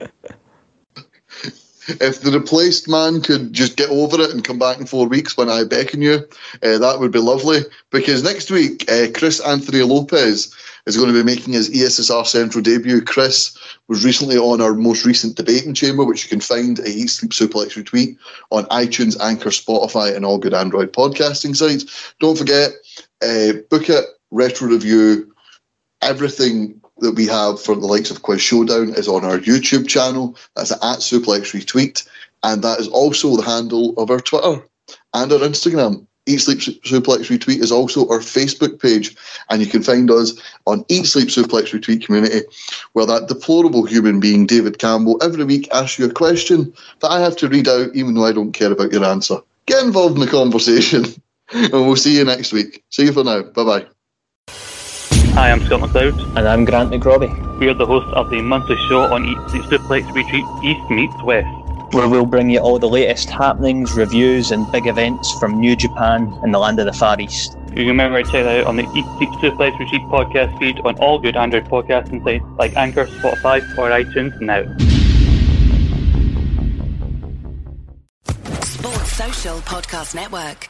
if the replaced man could just get over it and come back in four weeks when I beckon you, uh, that would be lovely. Because next week, uh, Chris Anthony Lopez is going to be making his ESSR Central debut. Chris was recently on our most recent debating chamber, which you can find at Eat Sleep Suplex Retweet on iTunes, Anchor, Spotify, and all good Android podcasting sites. Don't forget, uh, book it, retro review, everything that we have for the likes of Quiz Showdown is on our YouTube channel. That's at Suplex Retweet. And that is also the handle of our Twitter and our Instagram. Eat Sleep Suplex Retweet is also our Facebook page. And you can find us on Eat Sleep Suplex Retweet community, where that deplorable human being, David Campbell, every week asks you a question that I have to read out, even though I don't care about your answer. Get involved in the conversation. and we'll see you next week. See you for now. Bye bye. Hi, I'm Scott McLeod. And I'm Grant McRobbie, We are the hosts of the monthly show on Eat Sleep Suplex Retweet East Meets West. where we'll bring you all the latest happenings, reviews, and big events from New Japan and the land of the Far East. You can remember to check that out on the Eat Sleep Suplex Retweet podcast feed on all good Android podcasting sites like Anchor, Spotify, or iTunes now. Sports Social Podcast Network.